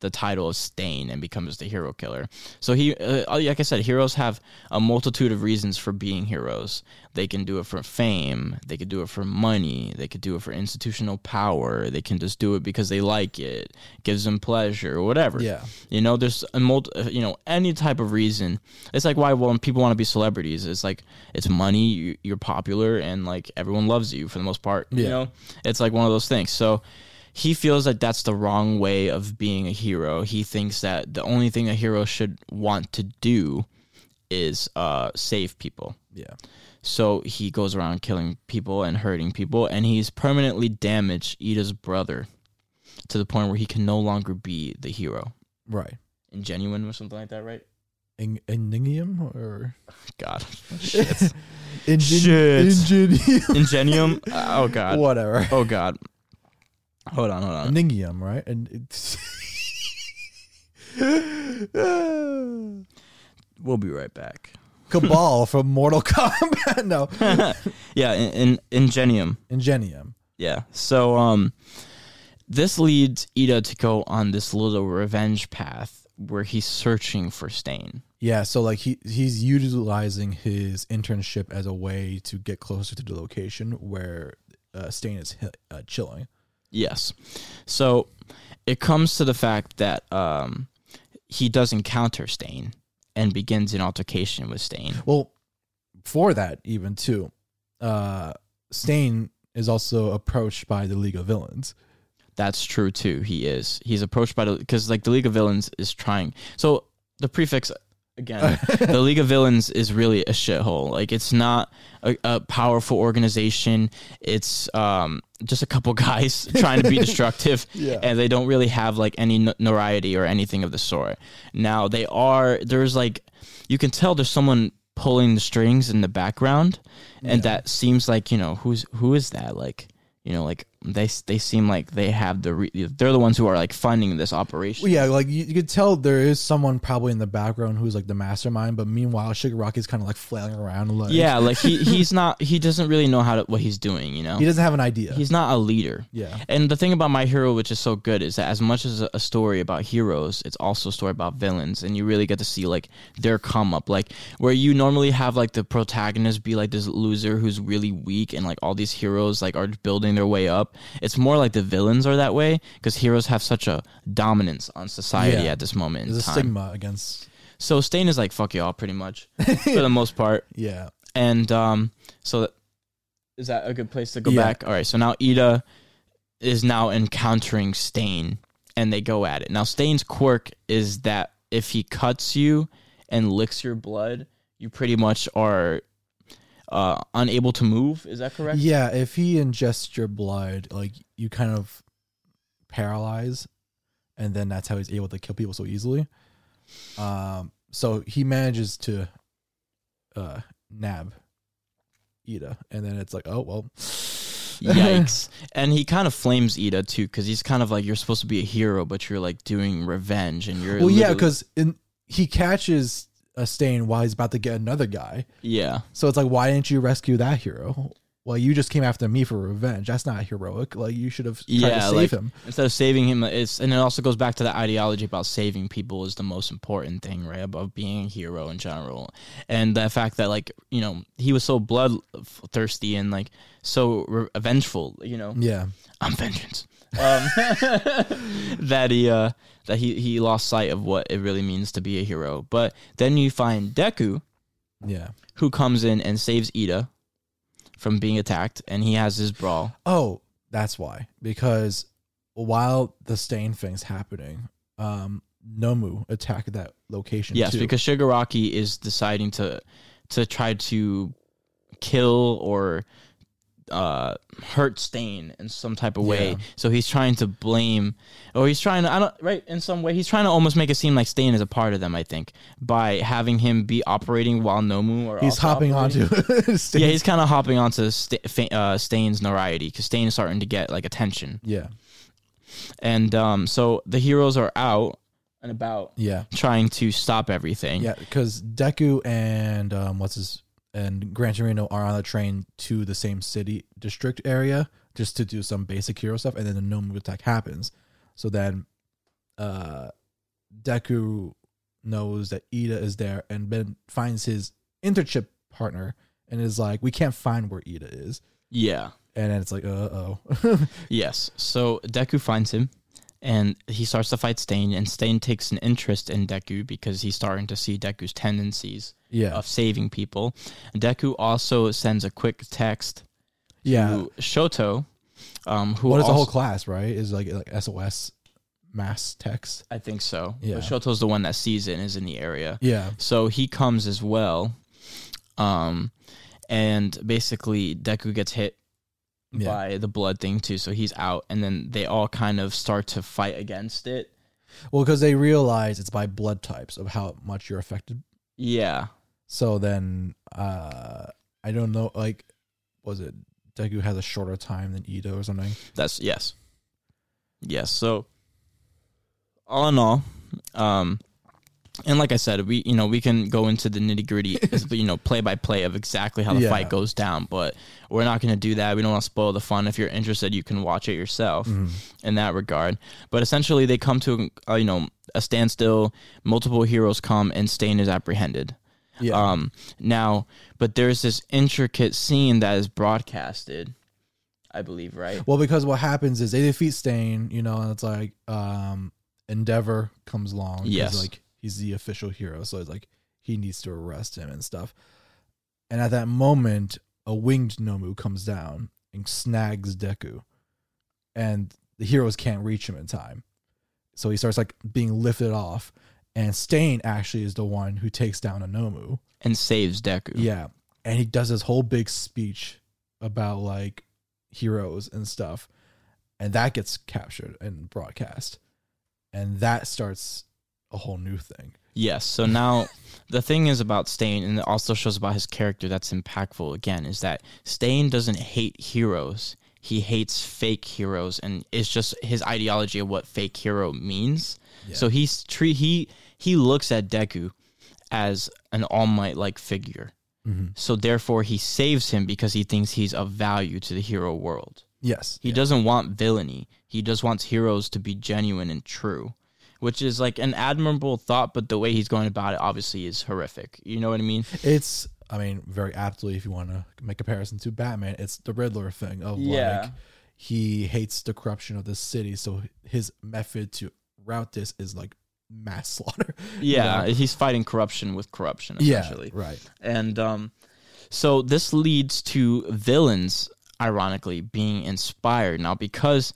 the title of Stain and becomes the hero killer. So he, uh, like I said, heroes have a multitude of reasons for being heroes. They can do it for fame. They could do it for money. They could do it for institutional power. They can just do it because they like it, gives them pleasure, or whatever. Yeah. You know, there's a multi, uh, you know, any type of reason. It's like why when people want to be celebrities, it's like it's money, you- you're popular, and like everyone loves you for the most part. Yeah. You know, it's like one of those things. So he feels like that's the wrong way of being a hero. He thinks that the only thing a hero should want to do is uh, save people. Yeah. So he goes around killing people and hurting people, and he's permanently damaged Iida's brother to the point where he can no longer be the hero. Right. Ingenuine or something like that, right? in, Enigmium or God. Ingen- Shit. Ingenium? Ingenium. oh God. Whatever. Oh God. Hold on, hold on. Enigmium, right? And it's We'll be right back. Kabal from Mortal Kombat. no, Yeah, in, in Ingenium. Ingenium. Yeah. So um this leads Iida to go on this little revenge path where he's searching for Stain. Yeah, so like he he's utilizing his internship as a way to get closer to the location where uh, Stain is uh, chilling. Yes. So it comes to the fact that um he does encounter Stain and begins an altercation with Stain. Well, for that even too, uh, Stain is also approached by the League of Villains. That's true too. He is. He's approached by the because like the League of Villains is trying. So the prefix again, the League of Villains is really a shithole. Like it's not a, a powerful organization. It's um just a couple guys trying to be destructive, Yeah. and they don't really have like any no- notoriety or anything of the sort. Now they are. There's like you can tell there's someone pulling the strings in the background, and that seems like you know who's who is that like. You know, like they they seem like they have the re- they're the ones who are like funding this operation. Well, yeah, like you, you could tell there is someone probably in the background who's like the mastermind, but meanwhile Shigaraki's kind of like flailing around. Like, Yeah, like he he's not he doesn't really know how to what he's doing, you know. he doesn't have an idea. He's not a leader. Yeah. And the thing about My Hero which is so good is that as much as a story about heroes, it's also a story about villains and you really get to see like their come up like where you normally have like the protagonist be like this loser who's really weak and like all these heroes like are building their way up. It's more like the villains are that way because heroes have such a dominance on society Yeah. at this moment There's a time. stigma against. So Stain is like fuck y'all pretty much for the most part. Yeah. And um, so that, is that a good place to go Yeah. back? All right. So now Iida is now encountering Stain, and they go at it. Now Stain's quirk is that if he cuts you and licks your blood, you pretty much are uh, unable to move. Is that correct? Yeah, if he ingests your blood, like you kind of paralyze, and then that's how he's able to kill people so easily. Um, so he manages to uh nab Iida, and then it's like, oh well, Yikes. and he kind of flames Iida too, because he's kind of like, you're supposed to be a hero, but you're like doing revenge, and you're well, yeah, because in he catches a stain while he's about to get another guy. yeah. So it's like, why didn't you rescue that hero? Well, you just came after me for revenge. That's not heroic. Like you should have tried yeah, to save like, him. Instead of saving him, it's and it also goes back to the ideology about saving people is the most important thing, right? Above being a hero in general, and the fact that like you know he was so bloodthirsty and like so re- vengeful, you know, Yeah. I'm vengeance. Um, that he uh that he he lost sight of what it really means to be a hero. But then you find Deku, Yeah. who comes in and saves Iida from being attacked, and he has his brawl. Oh, that's why. Because while the stain thing's happening, um, Nomu attacked that location. Yes, too. because Shigaraki is deciding to to try to kill or uh hurt Stain in some type of way. Yeah. So he's trying to blame or he's trying to I don't right in some way he's trying to almost make it seem like Stain is a part of them, I think, by having him be operating while Nomu or he's hopping onto. Stain's- Yeah, he's kind of hopping onto fa- uh, Stain's notoriety because Stain is starting to get like attention, yeah, and um, so the heroes are out and about yeah, trying to stop everything. yeah. Because Deku and um, what's his and Gran Torino are on a train to the same city district area just to do some basic hero stuff, and then the Nomu attack happens. So then, uh, Deku knows that Iida is there, and then finds his internship partner, and is like, "We can't find where Iida is." yeah. And then it's like, uh oh. Yes. So Deku finds him and he starts to fight Stain and Stain takes an interest in Deku because he's starting to see Deku's tendencies yeah. of saving people. Deku also sends a quick text Yeah. Shoto um who What is the whole class, right? Is like like SOS mass text. I think so. Yeah. But Shoto's the one that sees it and is in the area. Yeah. So he comes as well. Um and basically Deku gets hit Yeah. by the blood thing too, so he's out and then they all kind of start to fight against it. Well, because they realize it's by blood types of how much you're affected. Yeah. So then, uh, I don't know. Like, was it Deku has a shorter time than Ito or something? That's yes. Yes. So all in all, um and like I said, we you know we can go into the nitty gritty, you know, play by play of exactly how the Yeah. fight goes down, but we're not going to do that. We don't want to spoil the fun. If you're interested, you can watch it yourself in that regard. But essentially, they come to uh, you know a standstill. Multiple heroes come, and Stain is apprehended. Yeah. Um, now, but there's this intricate scene that is broadcasted, I believe, right? Well, because what happens is they defeat Stain, you know, and it's like um Endeavor comes along. Yes. Like he's the official hero, so it's like he needs to arrest him and stuff. And at that moment, a winged Nomu comes down and snags Deku. And the heroes can't reach him in time. So he starts like being lifted off. And Stain actually is the one who takes down a Nomu. And saves Deku. Yeah. And he does this whole big speech about like heroes and stuff. And that gets captured and broadcast. And that starts a whole new thing. Yes. So now the thing is about Stain, and it also shows about his character that's impactful again, is that Stain doesn't hate heroes. He hates fake heroes, and it's just his ideology of what fake hero means. So he's treat he he looks at Deku as an all might like figure. Mm-hmm. So therefore, he saves him because he thinks he's of value to the hero world. Yes. He doesn't want villainy. He just wants heroes to be genuine and true, which is like an admirable thought, but the way he's going about it obviously is horrific. You know what I mean? It's I mean, very aptly if you want to make comparison to Batman, it's the Riddler thing of Yeah. like he hates the corruption of the city, so his method to route this is like mass slaughter. you Yeah, know? he's fighting corruption with corruption, Yeah, right. And um, so this leads to villains, ironically, being inspired. Now, because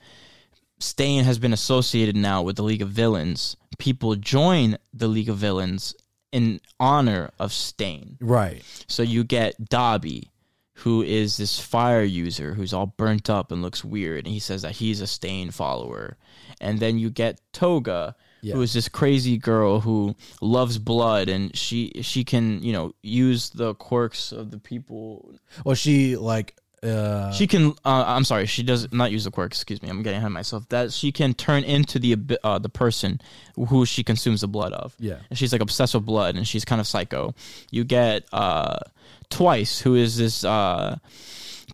Stain has been associated now with the League of Villains, people join the League of Villains in honor of Stain. Right. So you get Dabi, who is this fire user who's all burnt up and looks weird, and he says that he's a Stain follower. And then you get Toga, Yeah. who is this crazy girl who loves blood, and she she can you know use the quirks of the people. Well, she like uh She can. Uh, I'm sorry. She does not use the quirk. Excuse me. I'm getting ahead of myself. That she can turn into the uh, the person who she consumes the blood of. Yeah. And she's like obsessed with blood, and she's kind of psycho. You get uh, Twice, who is this uh,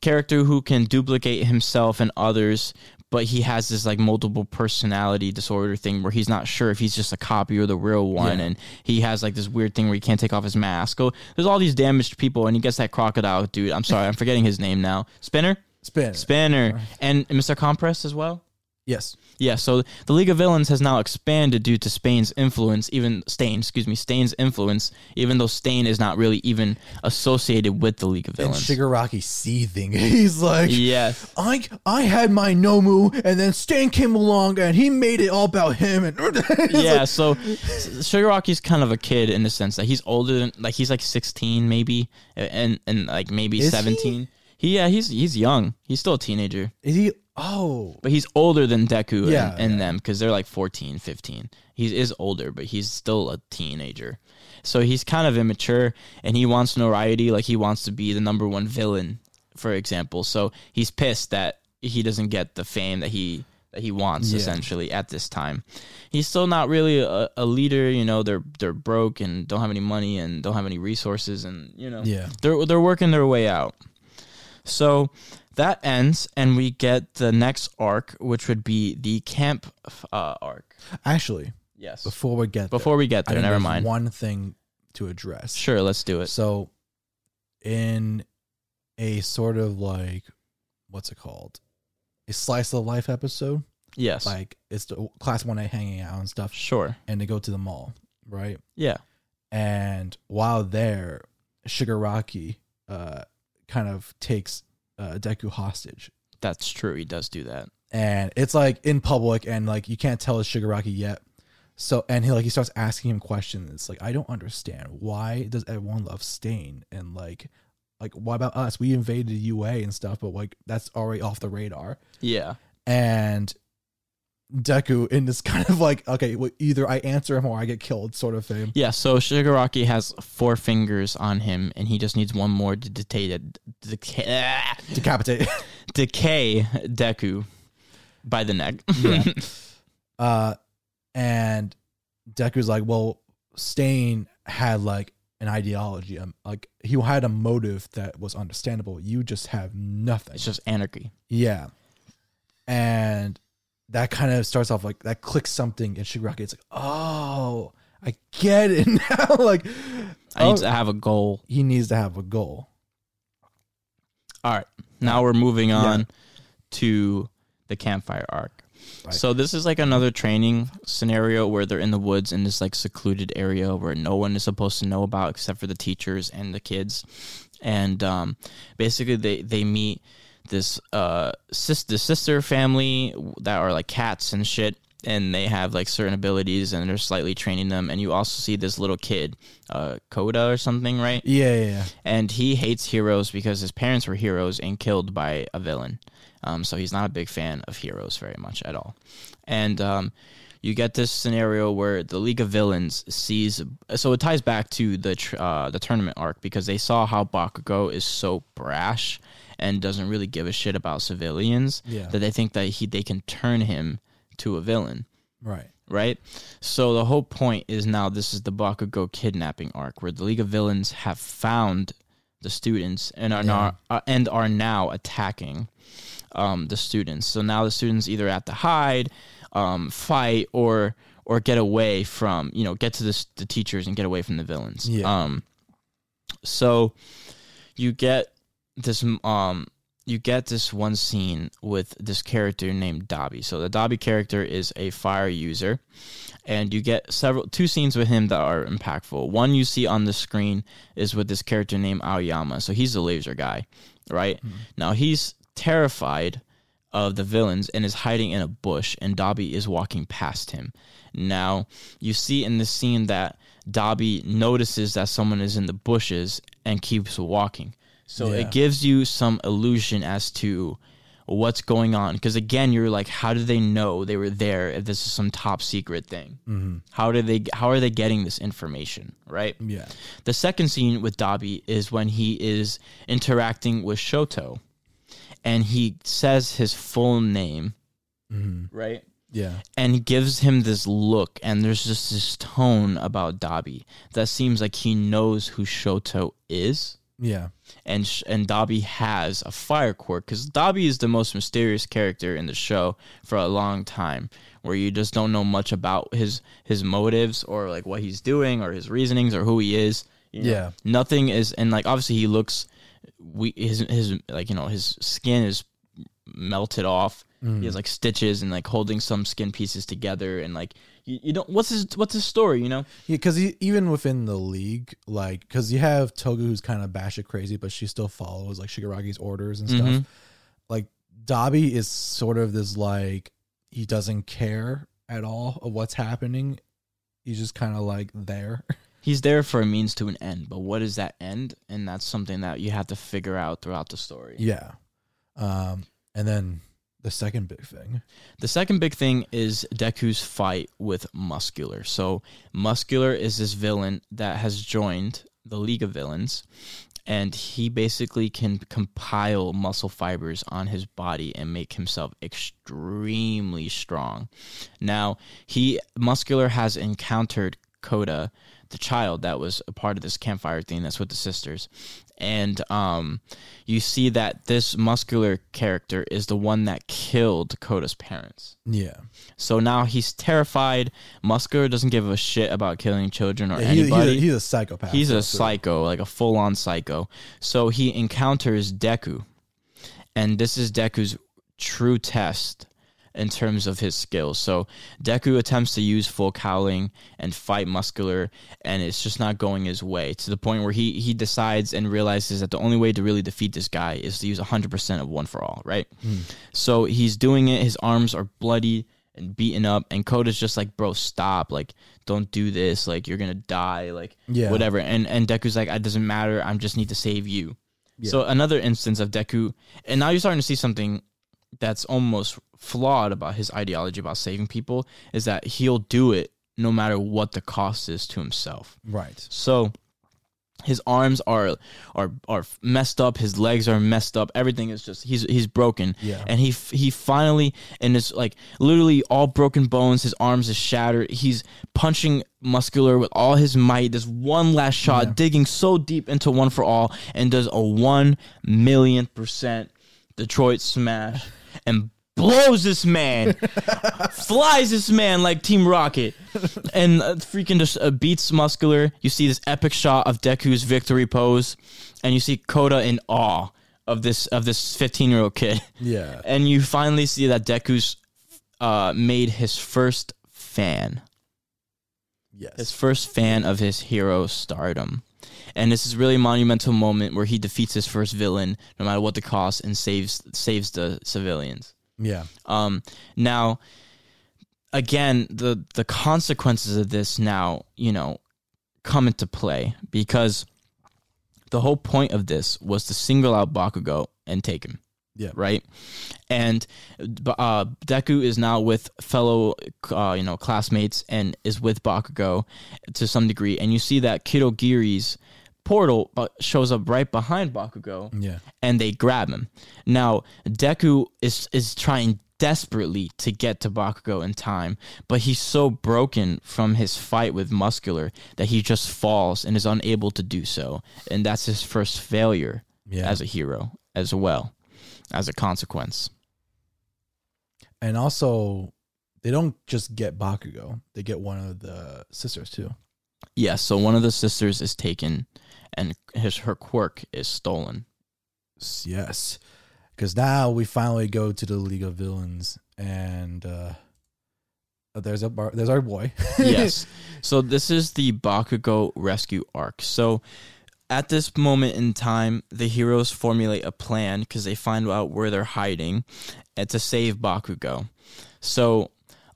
character who can duplicate himself and others, but he has this like multiple personality disorder thing where he's not sure if he's just a copy or the real one, Yeah. and he has like this weird thing where he can't take off his mask. Oh, there's all these damaged people, and he gets that crocodile dude. I'm sorry, I'm forgetting his name now. Spinner. spin. Spinner and Mr. Compress as well. Yes. Yeah, so the League of Villains has now expanded due to Spain's influence, even Stain, excuse me, Stain's influence, even though Stain is not really even associated with the League of And Villains. Shigaraki seething. He's like yes. I I had my Nomu and then Stain came along and he made it all about him and Yeah, like- so Shigaraki's kind of a kid in the sense that he's older than like he's like 16 maybe and and like maybe Is he? 17. He? yeah, he's he's young. He's still a teenager. is he oh But he's older than Deku Yeah, and, and yeah. them because they're like 14, 15. He is older, but he's still a teenager. So he's kind of immature and he wants notoriety. Like he wants to be the number one villain, for example. So he's pissed that he doesn't get the fame that he that he wants Yeah. essentially at this time. He's still not really a, a leader. You know, they're they're broke and don't have any money and don't have any resources and you know Yeah. they're they're working their way out. So that ends, and we get the next arc, which would be the camp uh, arc. Actually, Yes. before we get Before we get there, I never mind. One thing to address. Sure, let's do it. So, in a sort of like, what's it called? A slice of life episode. Yes. Like it's the class one A hanging out and stuff, sure. and they go to the mall, right? Yeah. And while there, Shigaraki uh, kind of takes uh, Deku hostage, That's true. He does do that. and it's like in public, and like you can't tell it's Shigaraki yet. So and he like he starts asking him questions. It's like I don't understand why does everyone love Stain and like like what about us? We invaded UA and stuff, but like that's already off the radar. Yeah. And Deku in this kind of like, okay, well, either I answer him or I get killed sort of thing. Yeah, so Shigaraki has four fingers on him, and he just needs one more to decay, decay, Decapitate. decay Deku by the neck. yeah. Uh, and Deku's like, well, Stain had like an ideology, um, like he had a motive that was understandable. You just have nothing. it's just anarchy. Yeah. And that kind of starts off like that clicks something in Shigaraki. It's like, oh, I get it now. like, I oh, need to have a goal. he needs to have a goal. All right, now we're moving on to the campfire arc. Right. So this is like another training scenario where they're in the woods in this like secluded area where no one is supposed to know about except for the teachers and the kids, and um, basically they they meet this uh sis- the sister family that are like cats and shit. And they have like certain abilities, and they're slightly training them. And you also see this little kid, uh, Kota or something, right? Yeah, yeah, yeah. and he hates heroes because his parents were heroes and killed by a villain. Um, so he's not a big fan of heroes very much at all. And um, you get this scenario where the League of Villains sees. So it ties back to the tr- uh, the tournament arc because they saw how Bakugo is so brash and doesn't really give a shit about civilians Yeah. that they think that he they can turn him to a villain Right. right? So the whole point is now this is the Bakugo kidnapping arc, where the League of Villains have found the students and are now uh, and are now attacking um, the students. So now the students either have to hide, um, fight, or or get away from you know get to the, the teachers and get away from the villains. Yeah. Um, so you get this um you get this one scene with this character named Dabi. So the Dabi character is a fire user, and you get several two scenes with him that are impactful. One you see on the screen is with this character named Aoyama. So he's the laser guy, right? Now he's terrified of the villains and is hiding in a bush, and Dabi is walking past him. Now, you see in the scene that Dabi notices that someone is in the bushes and keeps walking. So Yeah. it gives you some illusion as to what's going on. Because again, you're like, how do they know they were there if this is some top secret thing? Mm-hmm. How do they? How are they getting this information? Right. Yeah. The second scene with Dabi is when he is interacting with Shoto and he says his full name, right? Yeah. And he gives him this look, and there's just this tone about Dabi that seems like he knows who Shoto is. Yeah. And sh- and Dabi has a fire quirk because Dabi is the most mysterious character in the show for a long time, where you just don't know much about his his motives or like what he's doing or his reasonings or who he is. you know. Yeah. nothing is, and like obviously he looks, we his his like you know his skin is melted off. He has mm. like stitches and like holding some skin pieces together and like you, you don't what's his what's his story you know Yeah, because even within the league, like, because you have Toga who's kind of batshit crazy, but she still follows like shigaraki's orders and stuff. Mhm. Like, Dabi is sort of this like he doesn't care at all of what's happening. He's just kind of like there. he's there for a means to an end but what is that end and that's something that you have to figure out throughout the story yeah. Um, and then the second big thing. the second big thing is deku's fight with muscular so muscular is this villain that has joined the league of villains and he basically can compile muscle fibers on his body and make himself extremely strong. Now, he muscular has encountered Kota, the child that was a part of this campfire thing that's with the sisters. And um, you see that this muscular character is the one that killed Kota's parents. Yeah. So now he's terrified. Muscular doesn't give a shit about killing children or Yeah, he- anybody. he's, a, he's a psychopath. He's a So- psycho, like a full on psycho. So he encounters Deku. And this is Deku's true test in terms of his skills. So Deku attempts to use full cowling and fight muscular and it's just not going his way to the point where he he decides and realizes that the only way to really defeat this guy is to use 100% of one for all, right? Hmm. So he's doing it his arms are bloody and beaten up and Kota's just like, "Bro, stop. Like don't do this. Like you're going to die." Like Yeah. whatever. And and Deku's like, "It doesn't matter. I just need to save you." So another instance of Deku, and now you're starting to see something that's almost flawed about his ideology about saving people is that he'll do it no matter what the cost is to himself. Right. So his arms are are are messed up. His legs are messed up. Everything is just he's he's broken. Yeah. And he he finally and it's like literally all broken bones. His arms is shattered. He's punching muscular with all his might. This one last shot, Yeah. digging so deep into one for all, and does a one million percent Detroit smash and blows this man, flies this man like Team Rocket, and uh, freaking just uh, beats Muscular. You see this epic shot of Deku's victory pose, and you see Kota in awe of this of this 15 year old kid, Yeah. and you finally see that Deku's uh, made his first fan Yes. his first fan of his hero stardom. And this is really a monumental moment where he defeats his first villain, no matter what the cost, and saves saves the civilians. yeah. Um, now, again, the the consequences of this now, you know, come into play because the whole point of this was to single out Bakugo and take him Yeah. right? And uh, Deku is now with fellow, uh, you know, classmates and is with Bakugo to some degree. And you see that Kurogiri's portal uh, shows up right behind Bakugo, Yeah. and they grab him. Now Deku is is trying desperately to get to Bakugo in time, but he's so broken from his fight with Muscular that he just falls and is unable to do so, and that's his first failure Yeah. as a hero as well as a consequence. and also, they don't just get Bakugo; they get one of the sisters too. Yes, so one of the sisters is taken and his her quirk is stolen. Yes, because now we finally go to the League of Villains, and uh, there's a bar, there's our boy. yes. So this is the Bakugo rescue arc. So at this moment in time, the heroes formulate a plan because they find out where they're hiding and to save Bakugo. So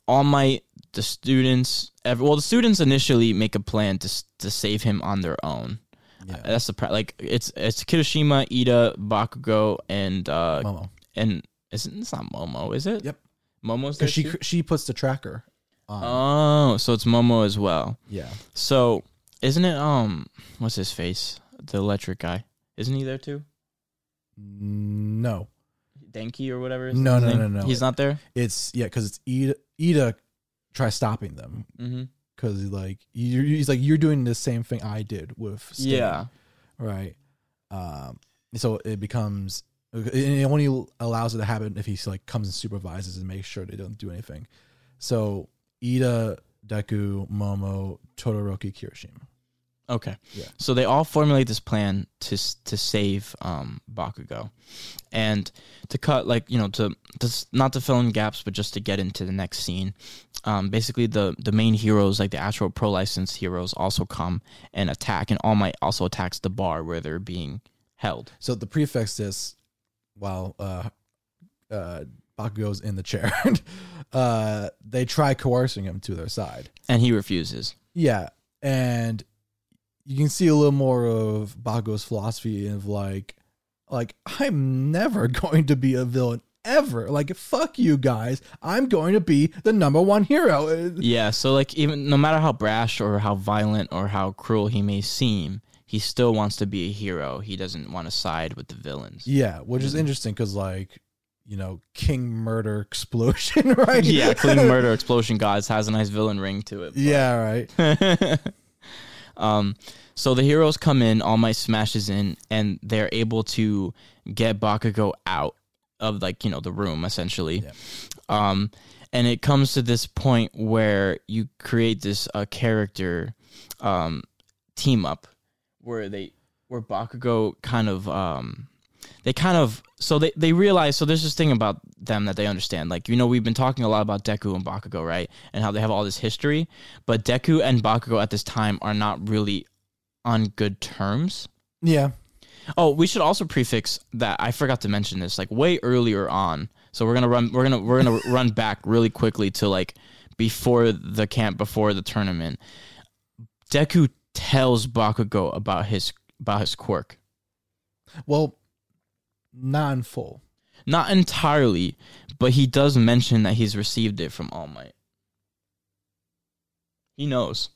All Might, the students, ev well, the students initially make a plan to to save him on their own. Yeah, That's the pra- like it's it's Kirishima, Iida, Bakugo, and uh Momo. and it's, it's not Momo, is it? Yep. Momo's there Because she too? she puts the tracker. on. Oh, so it's Momo as well. yeah, So isn't it um what's his face? The electric guy. Isn't he there too? no, Denki or whatever. Is No, his no, name? no, no. He's not there. it's yeah, because it's Iida. Iida tries stopping them Mm-hmm. Because like you he's like you're doing the same thing I did with Stain, Yeah. right. Um, so it becomes it only allows it to happen if he like comes and supervises and makes sure they don't do anything. So Iida, Deku, Momo, Todoroki, Kirishima. Okay. Yeah. So they all formulate this plan to to save um Bakugo, and to cut like you know to to not to fill in gaps, but just to get into the next scene. Um, basically the the main heroes like the actual pro licensed heroes also come and attack, and All Might also attacks the bar where they're being held. So the prefix this while uh uh Bakugo's in the chair. uh they try coercing him to their side. and he refuses. Yeah. And you can see a little more of Bago's philosophy of like like I'm never going to be a villain ever. Like fuck you guys. I'm going to be the number one hero. Yeah, so like even no matter how brash or how violent or how cruel he may seem, he still wants to be a hero. He doesn't want to side with the villains. Yeah, which is mm-hmm. interesting cuz like you know, King Murder Explosion, right? yeah, King murder explosion gods has a nice villain ring to it. but- Yeah, right. Um, so the heroes come in, All Might smashes in, and they're able to get Bakugo out of like you know the room essentially. Yeah. Um, and it comes to this point where you create this uh, character um, team up where they where Bakugo kind of um, they kind of so they, they realize so there's this thing about them that they understand. Like you know we've been talking a lot about Deku and Bakugo right? And how they have all this history. But Deku and Bakugo at this time are not really on good terms. Yeah. oh we should also prefix that I forgot to mention this like way earlier on. So we're gonna run we're gonna we're gonna run back really quickly to like before the camp before the tournament. Deku tells Bakugo about his about his quirk. Well, not in full. Not entirely, but he does mention that he's received it from All Might. He knows.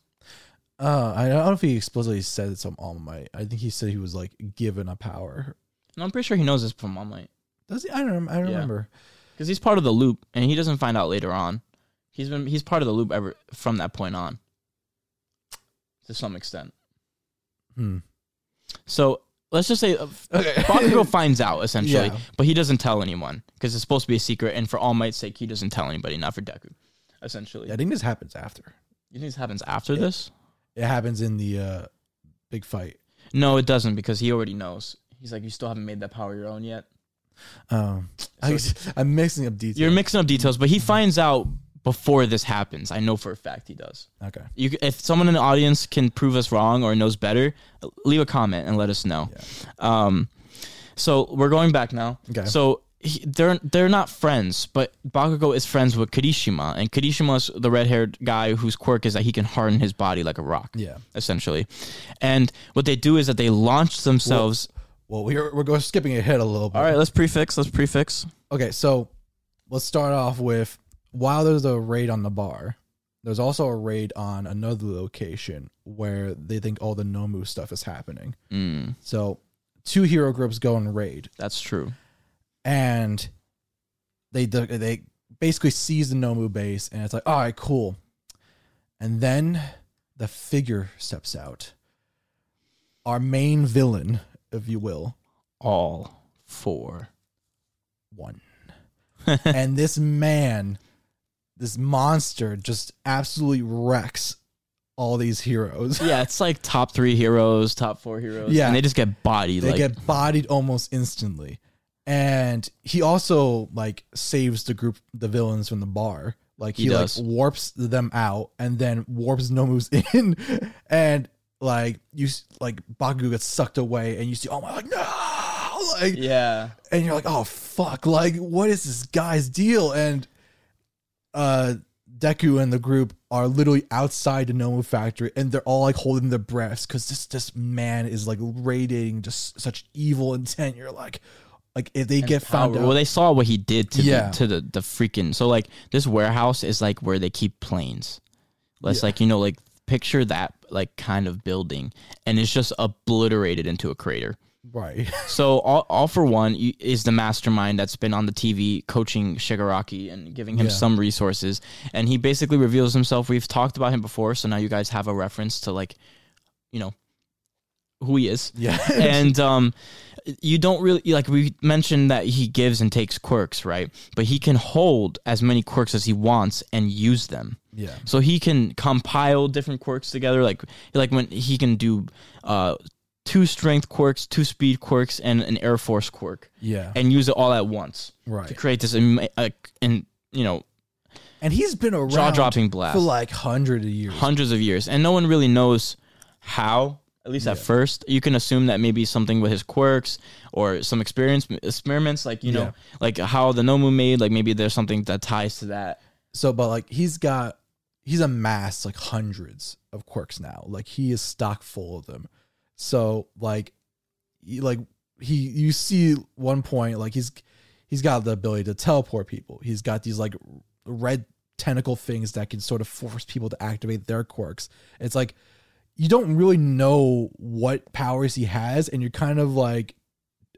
Uh, I don't know if he explicitly said it's from All Might. I think he said he was like given a power. No, I'm pretty sure he knows it's from All Might Does he? I don't. I remember. because he's part of the loop, and he doesn't find out later on. He's been he's part of the loop ever from that point on, to some extent. Hmm. So let's just say uh, Okay. Bakugo finds out essentially, Yeah. but he doesn't tell anyone because it's supposed to be a secret. And for All Might's sake, he doesn't tell anybody, not for Deku. Essentially, I think this happens after. you think this happens after this? It happens in the uh, big fight. No, it doesn't because he already knows. He's like, you still haven't made that power your own yet. Um, I, I'm mixing up details. You're mixing up details, but he finds out before this happens. I know for a fact he does. okay. You, if someone in the audience can prove us wrong or knows better, leave a comment and let us know. Yeah. Um, so we're going back now. Okay. So he, they're they're not friends, but Bakugo is friends with Kirishima, and Kirishima's the red haired guy whose quirk is that he can harden his body like a rock. Yeah. essentially. And what they do is that they launch themselves. Well, we're we're going skipping ahead a little bit. All right, let's prefix. Let's prefix. Okay, so let's start off with while there's a raid on the bar, there's also a raid on another location where they think all the Nomu stuff is happening. Mm, So two hero groups go and raid, that's true. and they they basically seize the Nomu base, and it's like, all right, cool. And then the figure steps out, our main villain, if you will, All four. one. and this man, this monster, just absolutely wrecks all these heroes. Yeah, it's like top three heroes, top four heroes. Yeah. and they just get bodied. They like get bodied almost instantly. And he also like saves the group, the villains from the bar. Like he, He like warps them out and then warps Nomu's in, and like you s- like Bakugo gets sucked away, and you see, oh my, like no, like yeah, and you're like, oh fuck, like what is this guy's deal? And uh Deku and the group are literally outside the Nomu factory and they're all like holding their breaths because this this man is like radiating just such evil intent. You're like like if they get found Power. out Well, they saw what he did to Yeah. the, to the the freaking. So like this warehouse is like where they keep planes. Let's Yeah. like you know like picture that like kind of building, and it's just obliterated into a crater. Right. So all, all for one is the mastermind that's been on the TV coaching Shigaraki and giving him Yeah. some resources, and he basically reveals himself. We've talked about him before, so now you guys have a reference to like, you know, who he is. Yeah. and um, you don't really like we mentioned that he gives and takes quirks, right? But he can hold as many quirks as he wants and use them. yeah. So he can compile different quirks together, like like when he can do uh, two strength quirks, two speed quirks, and an air force quirk, Yeah. and use it all at once Right to create this am- uh, and you know And he's been around jaw dropping blast for like hundreds of years. hundreds of years, and no one really knows how. At least at first, you can assume that maybe something with his quirks or some experience experiments, like you know, Yeah. like how the Nomu made. Like maybe there's something that ties to that. So, but like he's got, he's amassed like hundreds of quirks now. Like he is stock full of them. So like, he, like he, you see one point like he's he's got the ability to teleport people. He's got these like red tentacle things that can sort of force people to activate their quirks. It's like you don't really know what powers he has, and you're kind of like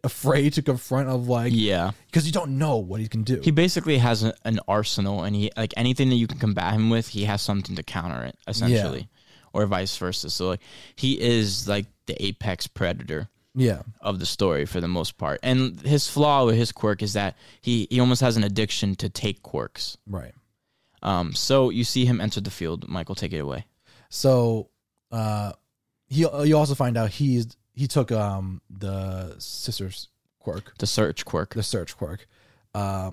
afraid to confront of like Yeah, because you don't know what he can do. he basically has a, an arsenal, and he like anything that you can combat him with, he has something to counter it, essentially, or vice versa. So like he is like the apex predator. yeah, of the story for the most part. And his flaw with his quirk is that he, he almost has an addiction to take quirks. right. Um, so you see him enter the field. Michael, take it away. So uh he you also find out he's he took um the sister's quirk, The search quirk, the search quirk. Uh,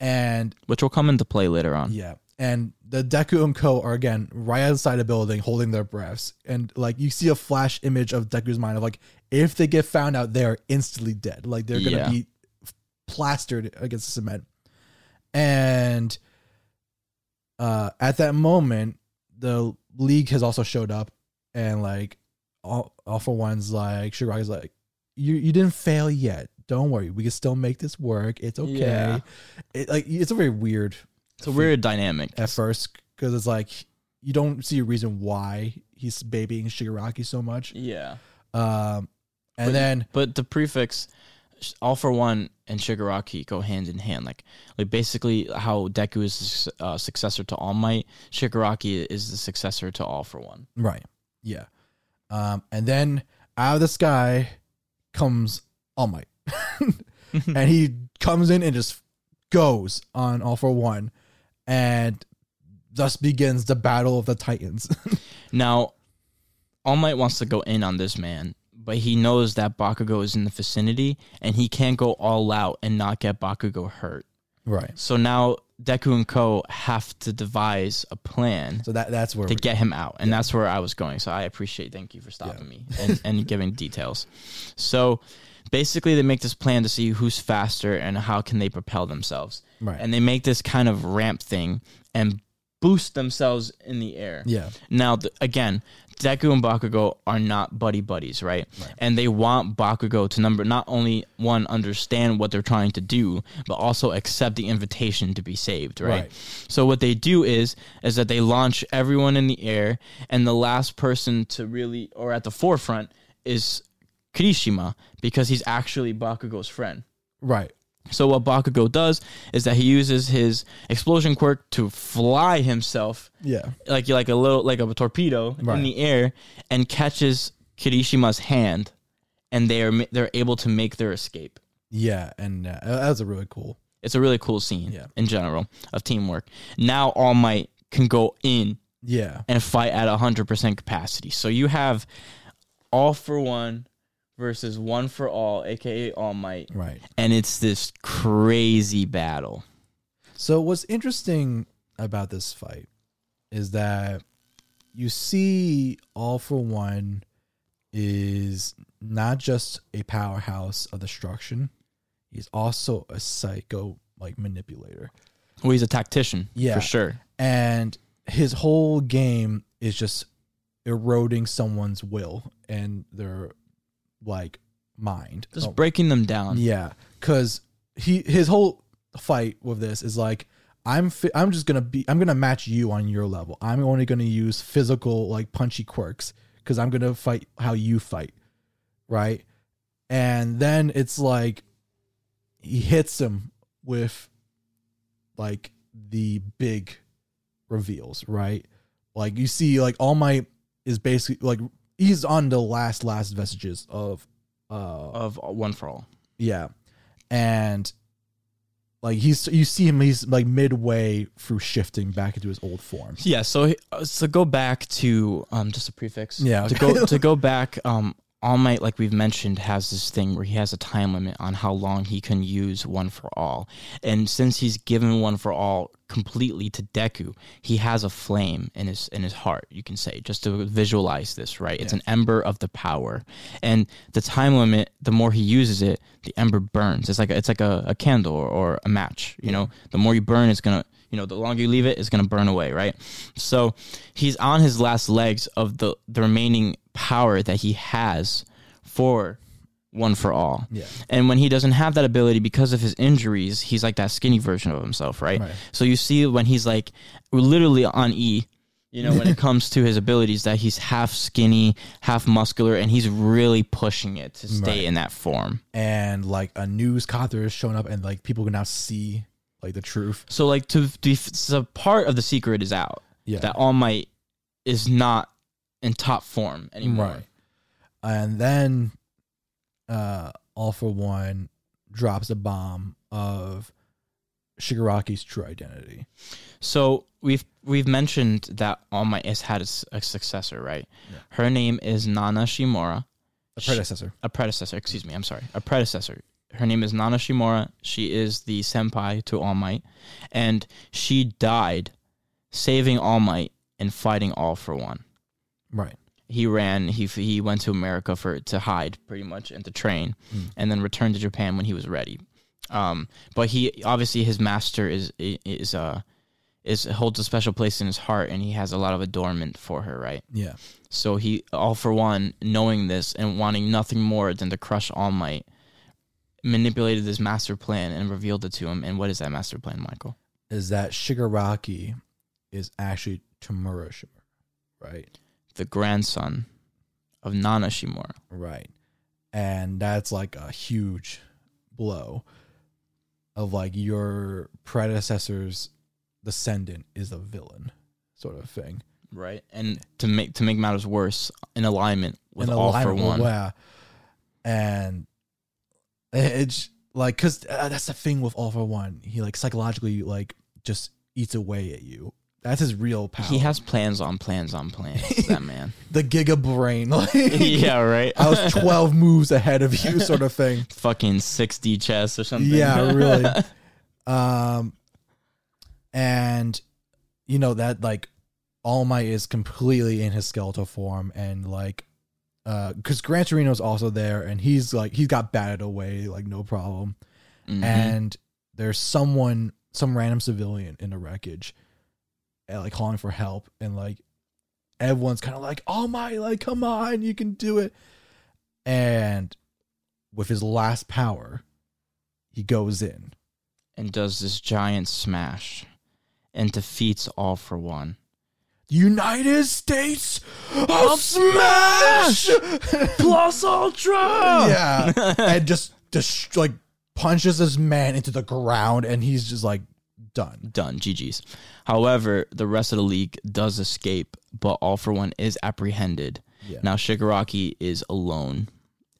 and which will come into play later on. yeah. And the Deku and Co are again right outside the building holding their breaths. And like you see a flash image of Deku's mind of like if they get found out, they're instantly dead. Like they're gonna Yeah. be plastered against the cement. And uh at that moment, the league has also showed up and like all, all for one's like Shiragi's like, You you didn't fail yet. Don't worry, we can still make this work. It's okay. Yeah. It, like it's a very weird It's a weird dynamic. at first because it's like you don't see a reason why he's babying Shigaraki so much. Yeah. Um, and But- then But the prefix all for one and Shigaraki go hand in hand. Like like basically how Deku is the uh, successor to All Might, Shigaraki is the successor to All for One. right, yeah. Um, and then out of the sky comes All Might, and he comes in and just goes on All for One, and thus begins the battle of the Titans. Now, All Might wants to go in on this man, but he knows that Bakugo is in the vicinity and he can't go all out and not get Bakugo hurt. right. So now Deku and Ko have to devise a plan So that that's where to get him out. And that's where I was going. So I appreciate thank you for stopping me and, and giving details. So basically they make this plan to see who's faster and how can they propel themselves. Right. And they make this kind of ramp thing and boost themselves in the air. yeah, Now, th- again, Deku and Bakugo are not buddy buddies, right? And they want Bakugo to number not only one understand what they're trying to do, but also accept the invitation to be saved, right? Right. So what they do is is that they launch everyone in the air, and the last person to really or at the forefront is Kirishima because he's actually Bakugo's friend. right. So what Bakugo does is that he uses his explosion quirk to fly himself Yeah, like like a little like a torpedo Right. in the air and catches Kirishima's hand, and they are they're able to make their escape. yeah, and uh, that was a really cool. It's a really cool scene Yeah. in general of teamwork. Now All Might can go in Yeah, and fight at hundred percent capacity. So you have all for one versus one for all, aka All Might, right. and it's this crazy battle. So what's interesting about this fight is that you see all for one is not just a powerhouse of destruction, he's also a psycho like manipulator. Well, he's a tactician, Yeah. for sure. And his whole game is just eroding someone's will and their like mind. Just Oh, breaking them down. Yeah, because he his whole fight with this is like I'm fi- I'm just gonna be I'm gonna match you on your level. I'm only gonna use physical like punchy quirks because I'm gonna fight how you fight, right? And then it's like he hits him with like the big reveals, right? Like you see, like All my is basically like he's on the last last vestiges of uh Of one for all. yeah. And like he's you see him he's like midway through shifting back into his old form. Yeah, so uh, so go back to um just a prefix. Yeah, To go to go back um All Might like we've mentioned has this thing where he has a time limit on how long he can use one for all. And since he's given one for all completely to Deku, he has a flame in his in his heart, you can say, just to visualize this, right? It's an ember of the power. And the time limit, the more he uses it, the ember burns. It's like a, it's like a, a candle or, or a match, you know. The more you burn, it's gonna you know, the longer you leave it, it's gonna burn away, right? So he's on his last legs of the the remaining power that he has for one for all. Yeah. And when he doesn't have that ability because of his injuries, he's like that skinny version of himself, right? Right. So you see when he's like literally on E, you know, when it comes to his abilities, that he's half skinny, half muscular, and he's really pushing it to stay Right. in that form. And like a newscaster is showing up and like people can now see like the truth. So like to, to so part of the secret is out. Yeah. That All Might is not in top form anymore. Right. And then uh All for One drops a bomb of Shigaraki's true identity. So we've we've mentioned that All Might has had a, successor, right? Yeah. Her name is Nana Shimura. A She- predecessor. a predecessor, excuse me, I'm sorry, a predecessor. Her name is Nana Shimura. She is the senpai to All Might, and she died saving All Might and fighting All for One. Right. He ran. He he went to America for to hide, pretty much, and to train, Hmm. and then returned to Japan when he was ready. Um, but he obviously his master is is uh is holds a special place in his heart, and he has a lot of adornment for her, right? Yeah. So he, all for one, knowing this and wanting nothing more than to crush All Might, manipulated this master plan and revealed it to him. And what is that master plan, Michael? Is that Shigaraki is actually Tamura Shimura, right? The grandson of Nana Shimura. Right. And that's like a huge blow of like your predecessor's descendant is a villain sort of thing. Right. And to make to make matters worse, in alignment with In all for alignment with- one. Yeah. And it's like cuz uh, that's the thing with all for one. He like psychologically like just eats away at you. That's his real power. He has plans on plans on plans, that man. the giga brain like yeah, right. I was 12 moves ahead of you sort of thing. Fucking 6D chess or something. Yeah, really. um, and you know that like All Might is completely in his skeletal form, and like, uh, because Gran Torino's also there, and he's like he's got batted away like no problem, Mhm. and there's someone, some random civilian in the wreckage, uh, like calling for help, and like everyone's kind of like, "Oh my, like come on, you can do it, and with his last power, he goes in. and does this giant smash and defeats all for one. United States of Smash Plus Ultra. Yeah, and just just like punches this man into the ground, and he's just like done. Done. GG's. However, the rest of the league does escape, but all for one is apprehended. Yeah. Now Shigaraki is alone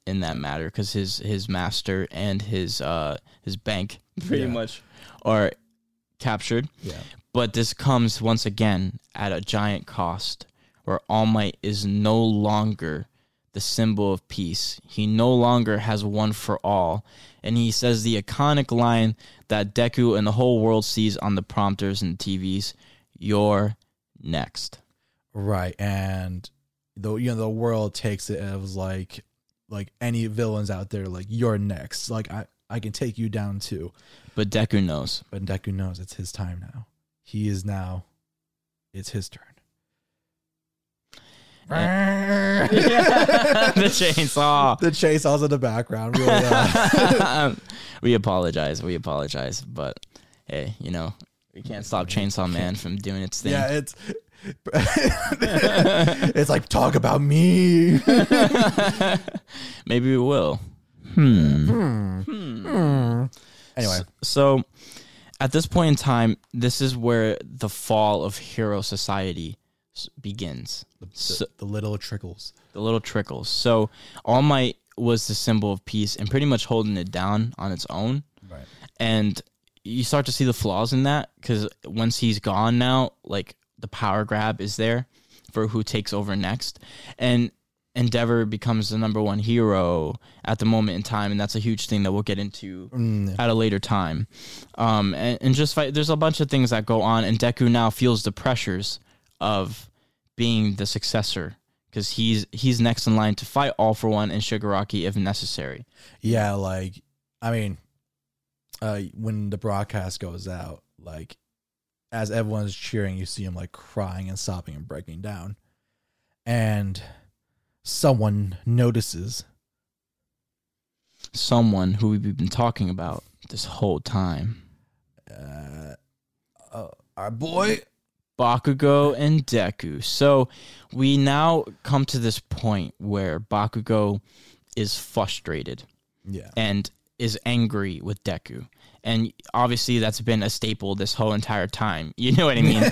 in that matter because his his master and his uh his bank pretty Yeah. much are captured. Yeah, But this comes once again at a giant cost, where All Might is no longer the symbol of peace. He no longer has one for all. And he says the iconic line that Deku and the whole world sees on the prompters and TVs You're next. right. And the you know the world takes it as like like any villains out there, like you're next. Like I I can take you down too. But Deku knows. But Deku knows it's his time now. He is now. It's his turn. the chainsaw. the chainsaws in the background. Really, uh, we apologize. We apologize. But hey, you know, we can't stop Chainsaw Man from doing its thing. Yeah, it's it's like talk about me. Maybe we will. Hmm. Hmm. Anyway, So, at this point in time, this is where the fall of hero society begins. the, So- the little trickles. the little trickles. So, All Might was the symbol of peace and pretty much holding it down on its own. Right. And you start to see the flaws in that because once he's gone now, like the power grab is there for who takes over next. And Endeavor becomes the number one hero at the moment in time. And that's a huge thing that we'll get into Mm, at a later time. Um, and, and just fight, there's a bunch of things that go on, and Deku now feels the pressures of being the successor because he's he's next in line to fight All for One and Shigaraki if necessary. yeah, like I mean, uh, when the broadcast goes out, like as everyone's cheering, you see him like crying and sobbing and breaking down, and someone notices. Someone who we've been talking about this whole time. Uh, uh, our boy. Bakugo and Deku. So we now come to this point where Bakugo is frustrated Yeah. and is angry with Deku. And obviously that's been a staple this whole entire time. You know what I mean?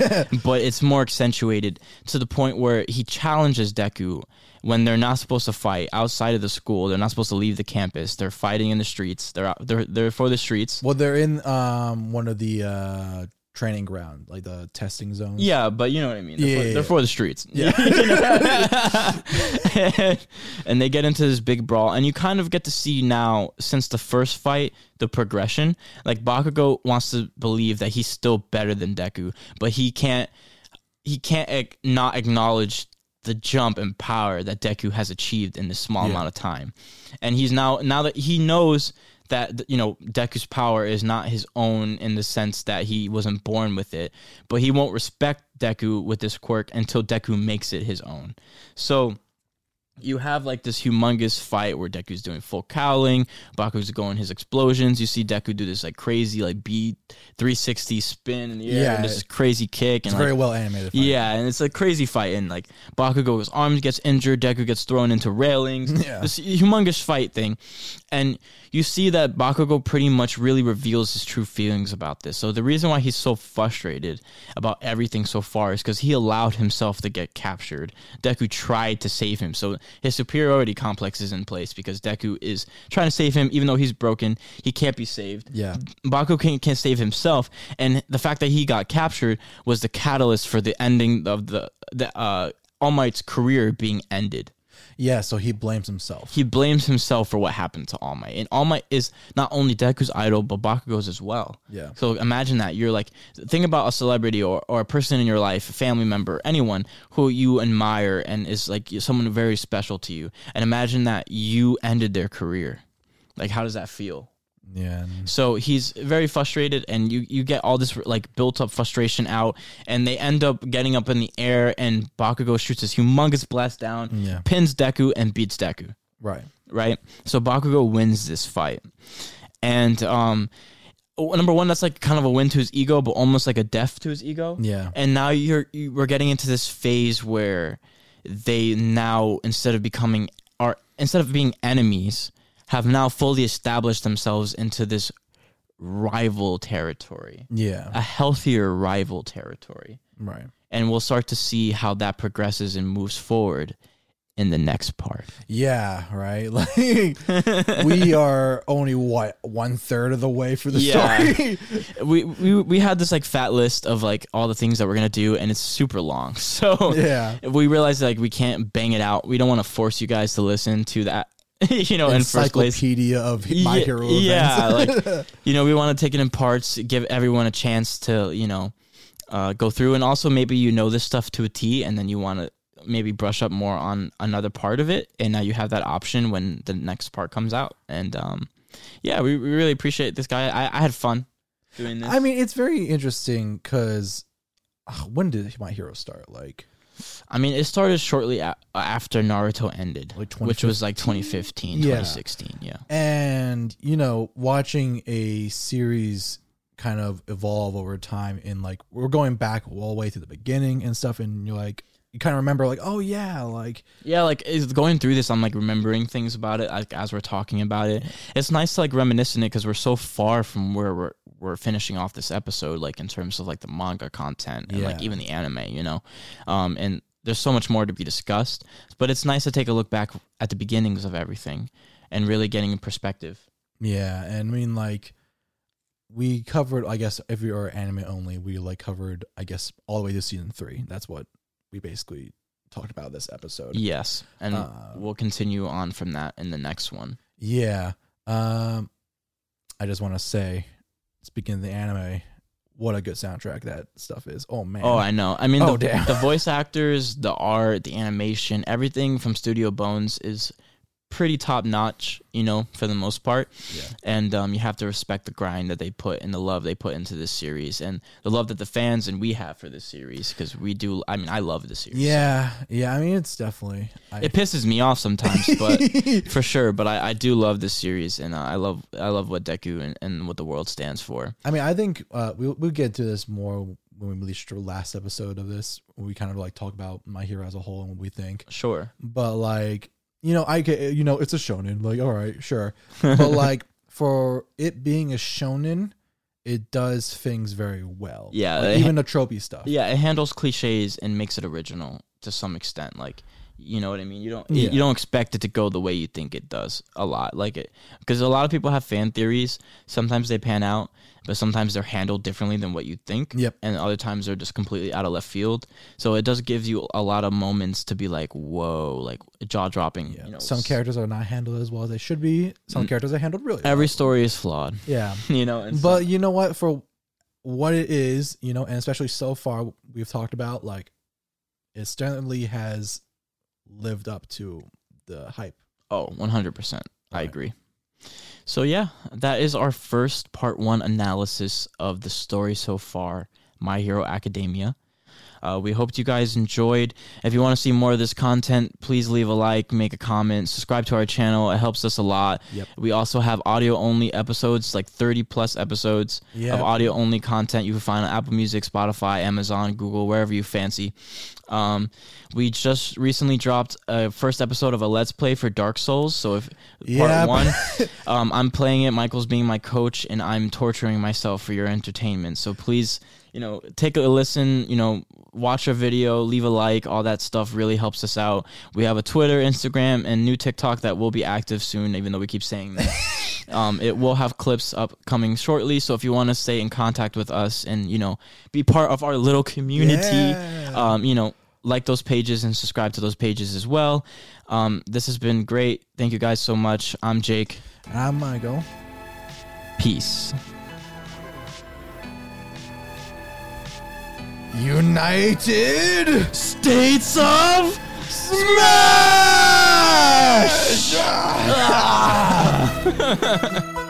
but it's more accentuated to the point where he challenges Deku when they're not supposed to fight outside of the school. They're not supposed to leave the campus. They're fighting in the streets. They're out, they're they're for the streets. Well, they're in um one of the uh training ground, like the testing zones. Yeah, but you know what I mean. They're, Yeah, for, yeah, they're yeah. for the streets. Yeah. and they get into this big brawl, and you kind of get to see now, since the first fight, the progression. Like Bakugo wants to believe that he's still better than Deku, but he can't. He can't ac- not acknowledge the jump and power that Deku has achieved in this small Yeah. amount of time, and he's now now that he knows that you know Deku's power is not his own in the sense that he wasn't born with it, but he won't respect Deku with this quirk until Deku makes it his own. So you have like this humongous fight where Deku's doing full cowling, Baku's going his explosions. You see Deku do this like crazy like B three sixty spin in the air, Yeah. and this crazy kick, It's and very like, well animated. Fight. yeah, and it's a crazy fight, and like Bakugo's arms gets injured, Deku gets thrown into railings. Yeah. This humongous fight thing, and you see that Bakugo pretty much really reveals his true feelings about this. So the reason why he's so frustrated about everything so far is because he allowed himself to get captured. Deku tried to save him, so his superiority complex is in place because Deku is trying to save him, even though he's broken. He can't be saved. Yeah. Baku can't, can't save himself, and the fact that he got captured was the catalyst for the ending of the the uh, All Might's career being ended. Yeah. So he blames himself. He blames himself for what happened to All Might, and All Might is not only Deku's idol but Bakugo's as well. Yeah. So imagine that you're like think about a celebrity or, or a person in your life, a family member, anyone who you admire and is like someone very special to you, and imagine that you ended their career. Like how does that feel? Yeah. So he's very frustrated, and you you get all this like built up frustration out, and they end up getting up in the air, and Bakugo shoots this humongous blast down, Yeah. pins Deku, and beats Deku. Right. Right. So Bakugo wins this fight, and um, number one, that's like kind of a win to his ego, but almost like a death to his ego. Yeah. And now you're you, we're getting into this phase where they now instead of becoming are instead of being enemies have now fully established themselves into this rival territory, Yeah. a healthier rival territory. Right. And we'll start to see how that progresses and moves forward in the next part. Yeah. Right. Like we are only what one third of the way for the Yeah. story. We, we we had this like fat list of like all the things that we're gonna do, and it's super long. So Yeah. we realized like we can't bang it out. We don't want to force you guys to listen to that. you know, in first place. Encyclopedia of My Ye- Hero yeah, like you know, we want to take it in parts, give everyone a chance to you know uh, go through, and also maybe you know this stuff to a T, and then you want to maybe brush up more on another part of it, and now you have that option when the next part comes out. And um, yeah, we, we really appreciate this guy. I, I had fun doing this. I mean, it's very interesting because when did My Hero start? Like, I mean, it started shortly a- after Naruto ended, Like which was like 2015, Yeah. 2016. Yeah. and you know, watching a series kind of evolve over time, and like we're going back all the way to the beginning and stuff, and you're like, you kind of remember, like, oh yeah, like Yeah, like is going through this, I'm like remembering things about it like, as we're talking about it. It's nice to like reminisce in it because we're so far from where we're we're finishing off this episode, like in terms of like the manga content and like even the anime, you know. Um, and there's so much more to be discussed, but it's nice to take a look back at the beginnings of everything and really getting a perspective. Yeah, and I mean like we covered I guess if you are anime only, we like covered I guess all the way to season three. That's what we basically talked about this episode. Yes, and Uh, we'll continue on from that in the next one. Yeah. Um I just want to say, speaking of the anime, what a good soundtrack that stuff is. Oh man. Oh, I know. I mean, Oh, the, damn. the voice actors, the art, the animation, everything from Studio Bones is pretty top notch, you know, for the most part. Yeah. And um, you have to respect the grind that they put and the love they put into this series and the love that the fans and we have for this series because we do. I mean, I love this series. Yeah, yeah. I mean, it's definitely. I, It pisses me off sometimes, but for sure. But I, I do love this series, and uh, I love I love what Deku and, and what the world stands for. I mean, I think uh, we'll we'll get to this more when we release the last episode of this. When we kind of like talk about my hero as a whole and what we think. Sure. But like, you know, I get you know, it's a shonen. Like, all right, sure. But like, for it being a shonen, it does things very well. Yeah, Like, even the tropey stuff. Yeah, it handles cliches and makes it original to some extent. Like, you know what I mean? You don't you- Yeah. you don't expect it to go the way you think it does a lot. Like it because a lot of people have fan theories. Sometimes they pan out, but sometimes they're handled differently than what you think. Yep. And other times they're just completely out of left field. So it does give you a lot of moments to be like, whoa, like jaw dropping. Yeah. You know, some characters are not handled as well as they should be. Some Mm. characters are handled really. Every well. story is flawed. yeah. You know, and but some- you know what? For what it is, you know, and especially so far we've talked about, like it certainly has lived up to the hype. Oh, 100%. I Right. agree. So, yeah, that is our first part one analysis of the story so far, My Hero Academia. Uh, we hoped you guys enjoyed. If you want to see more of this content, please leave a like, make a comment, subscribe to our channel. It helps us a lot. Yep. We also have audio only episodes, like 30 plus episodes Yeah. of audio only content you can find on Apple Music, Spotify, Amazon, Google, wherever you fancy. Um, we just recently dropped a first episode of a Let's Play for Dark Souls. So if Yeah. part one, um, I'm playing it. Michael's being my coach, and I'm torturing myself for your entertainment. So please, you know, take a listen. You know, watch a video, leave a like. All that stuff really helps us out. We have a Twitter, Instagram, and new TikTok that will be active soon. Even though we keep saying that. Um, it will have clips up coming shortly. So if you want to stay in contact with us and you know be part of our little community, Yeah. um, you know like those pages and subscribe to those pages as well. Um, this has been great. Thank you guys so much. I'm Jake. I'm Michael. Peace. United States of Smash! ah.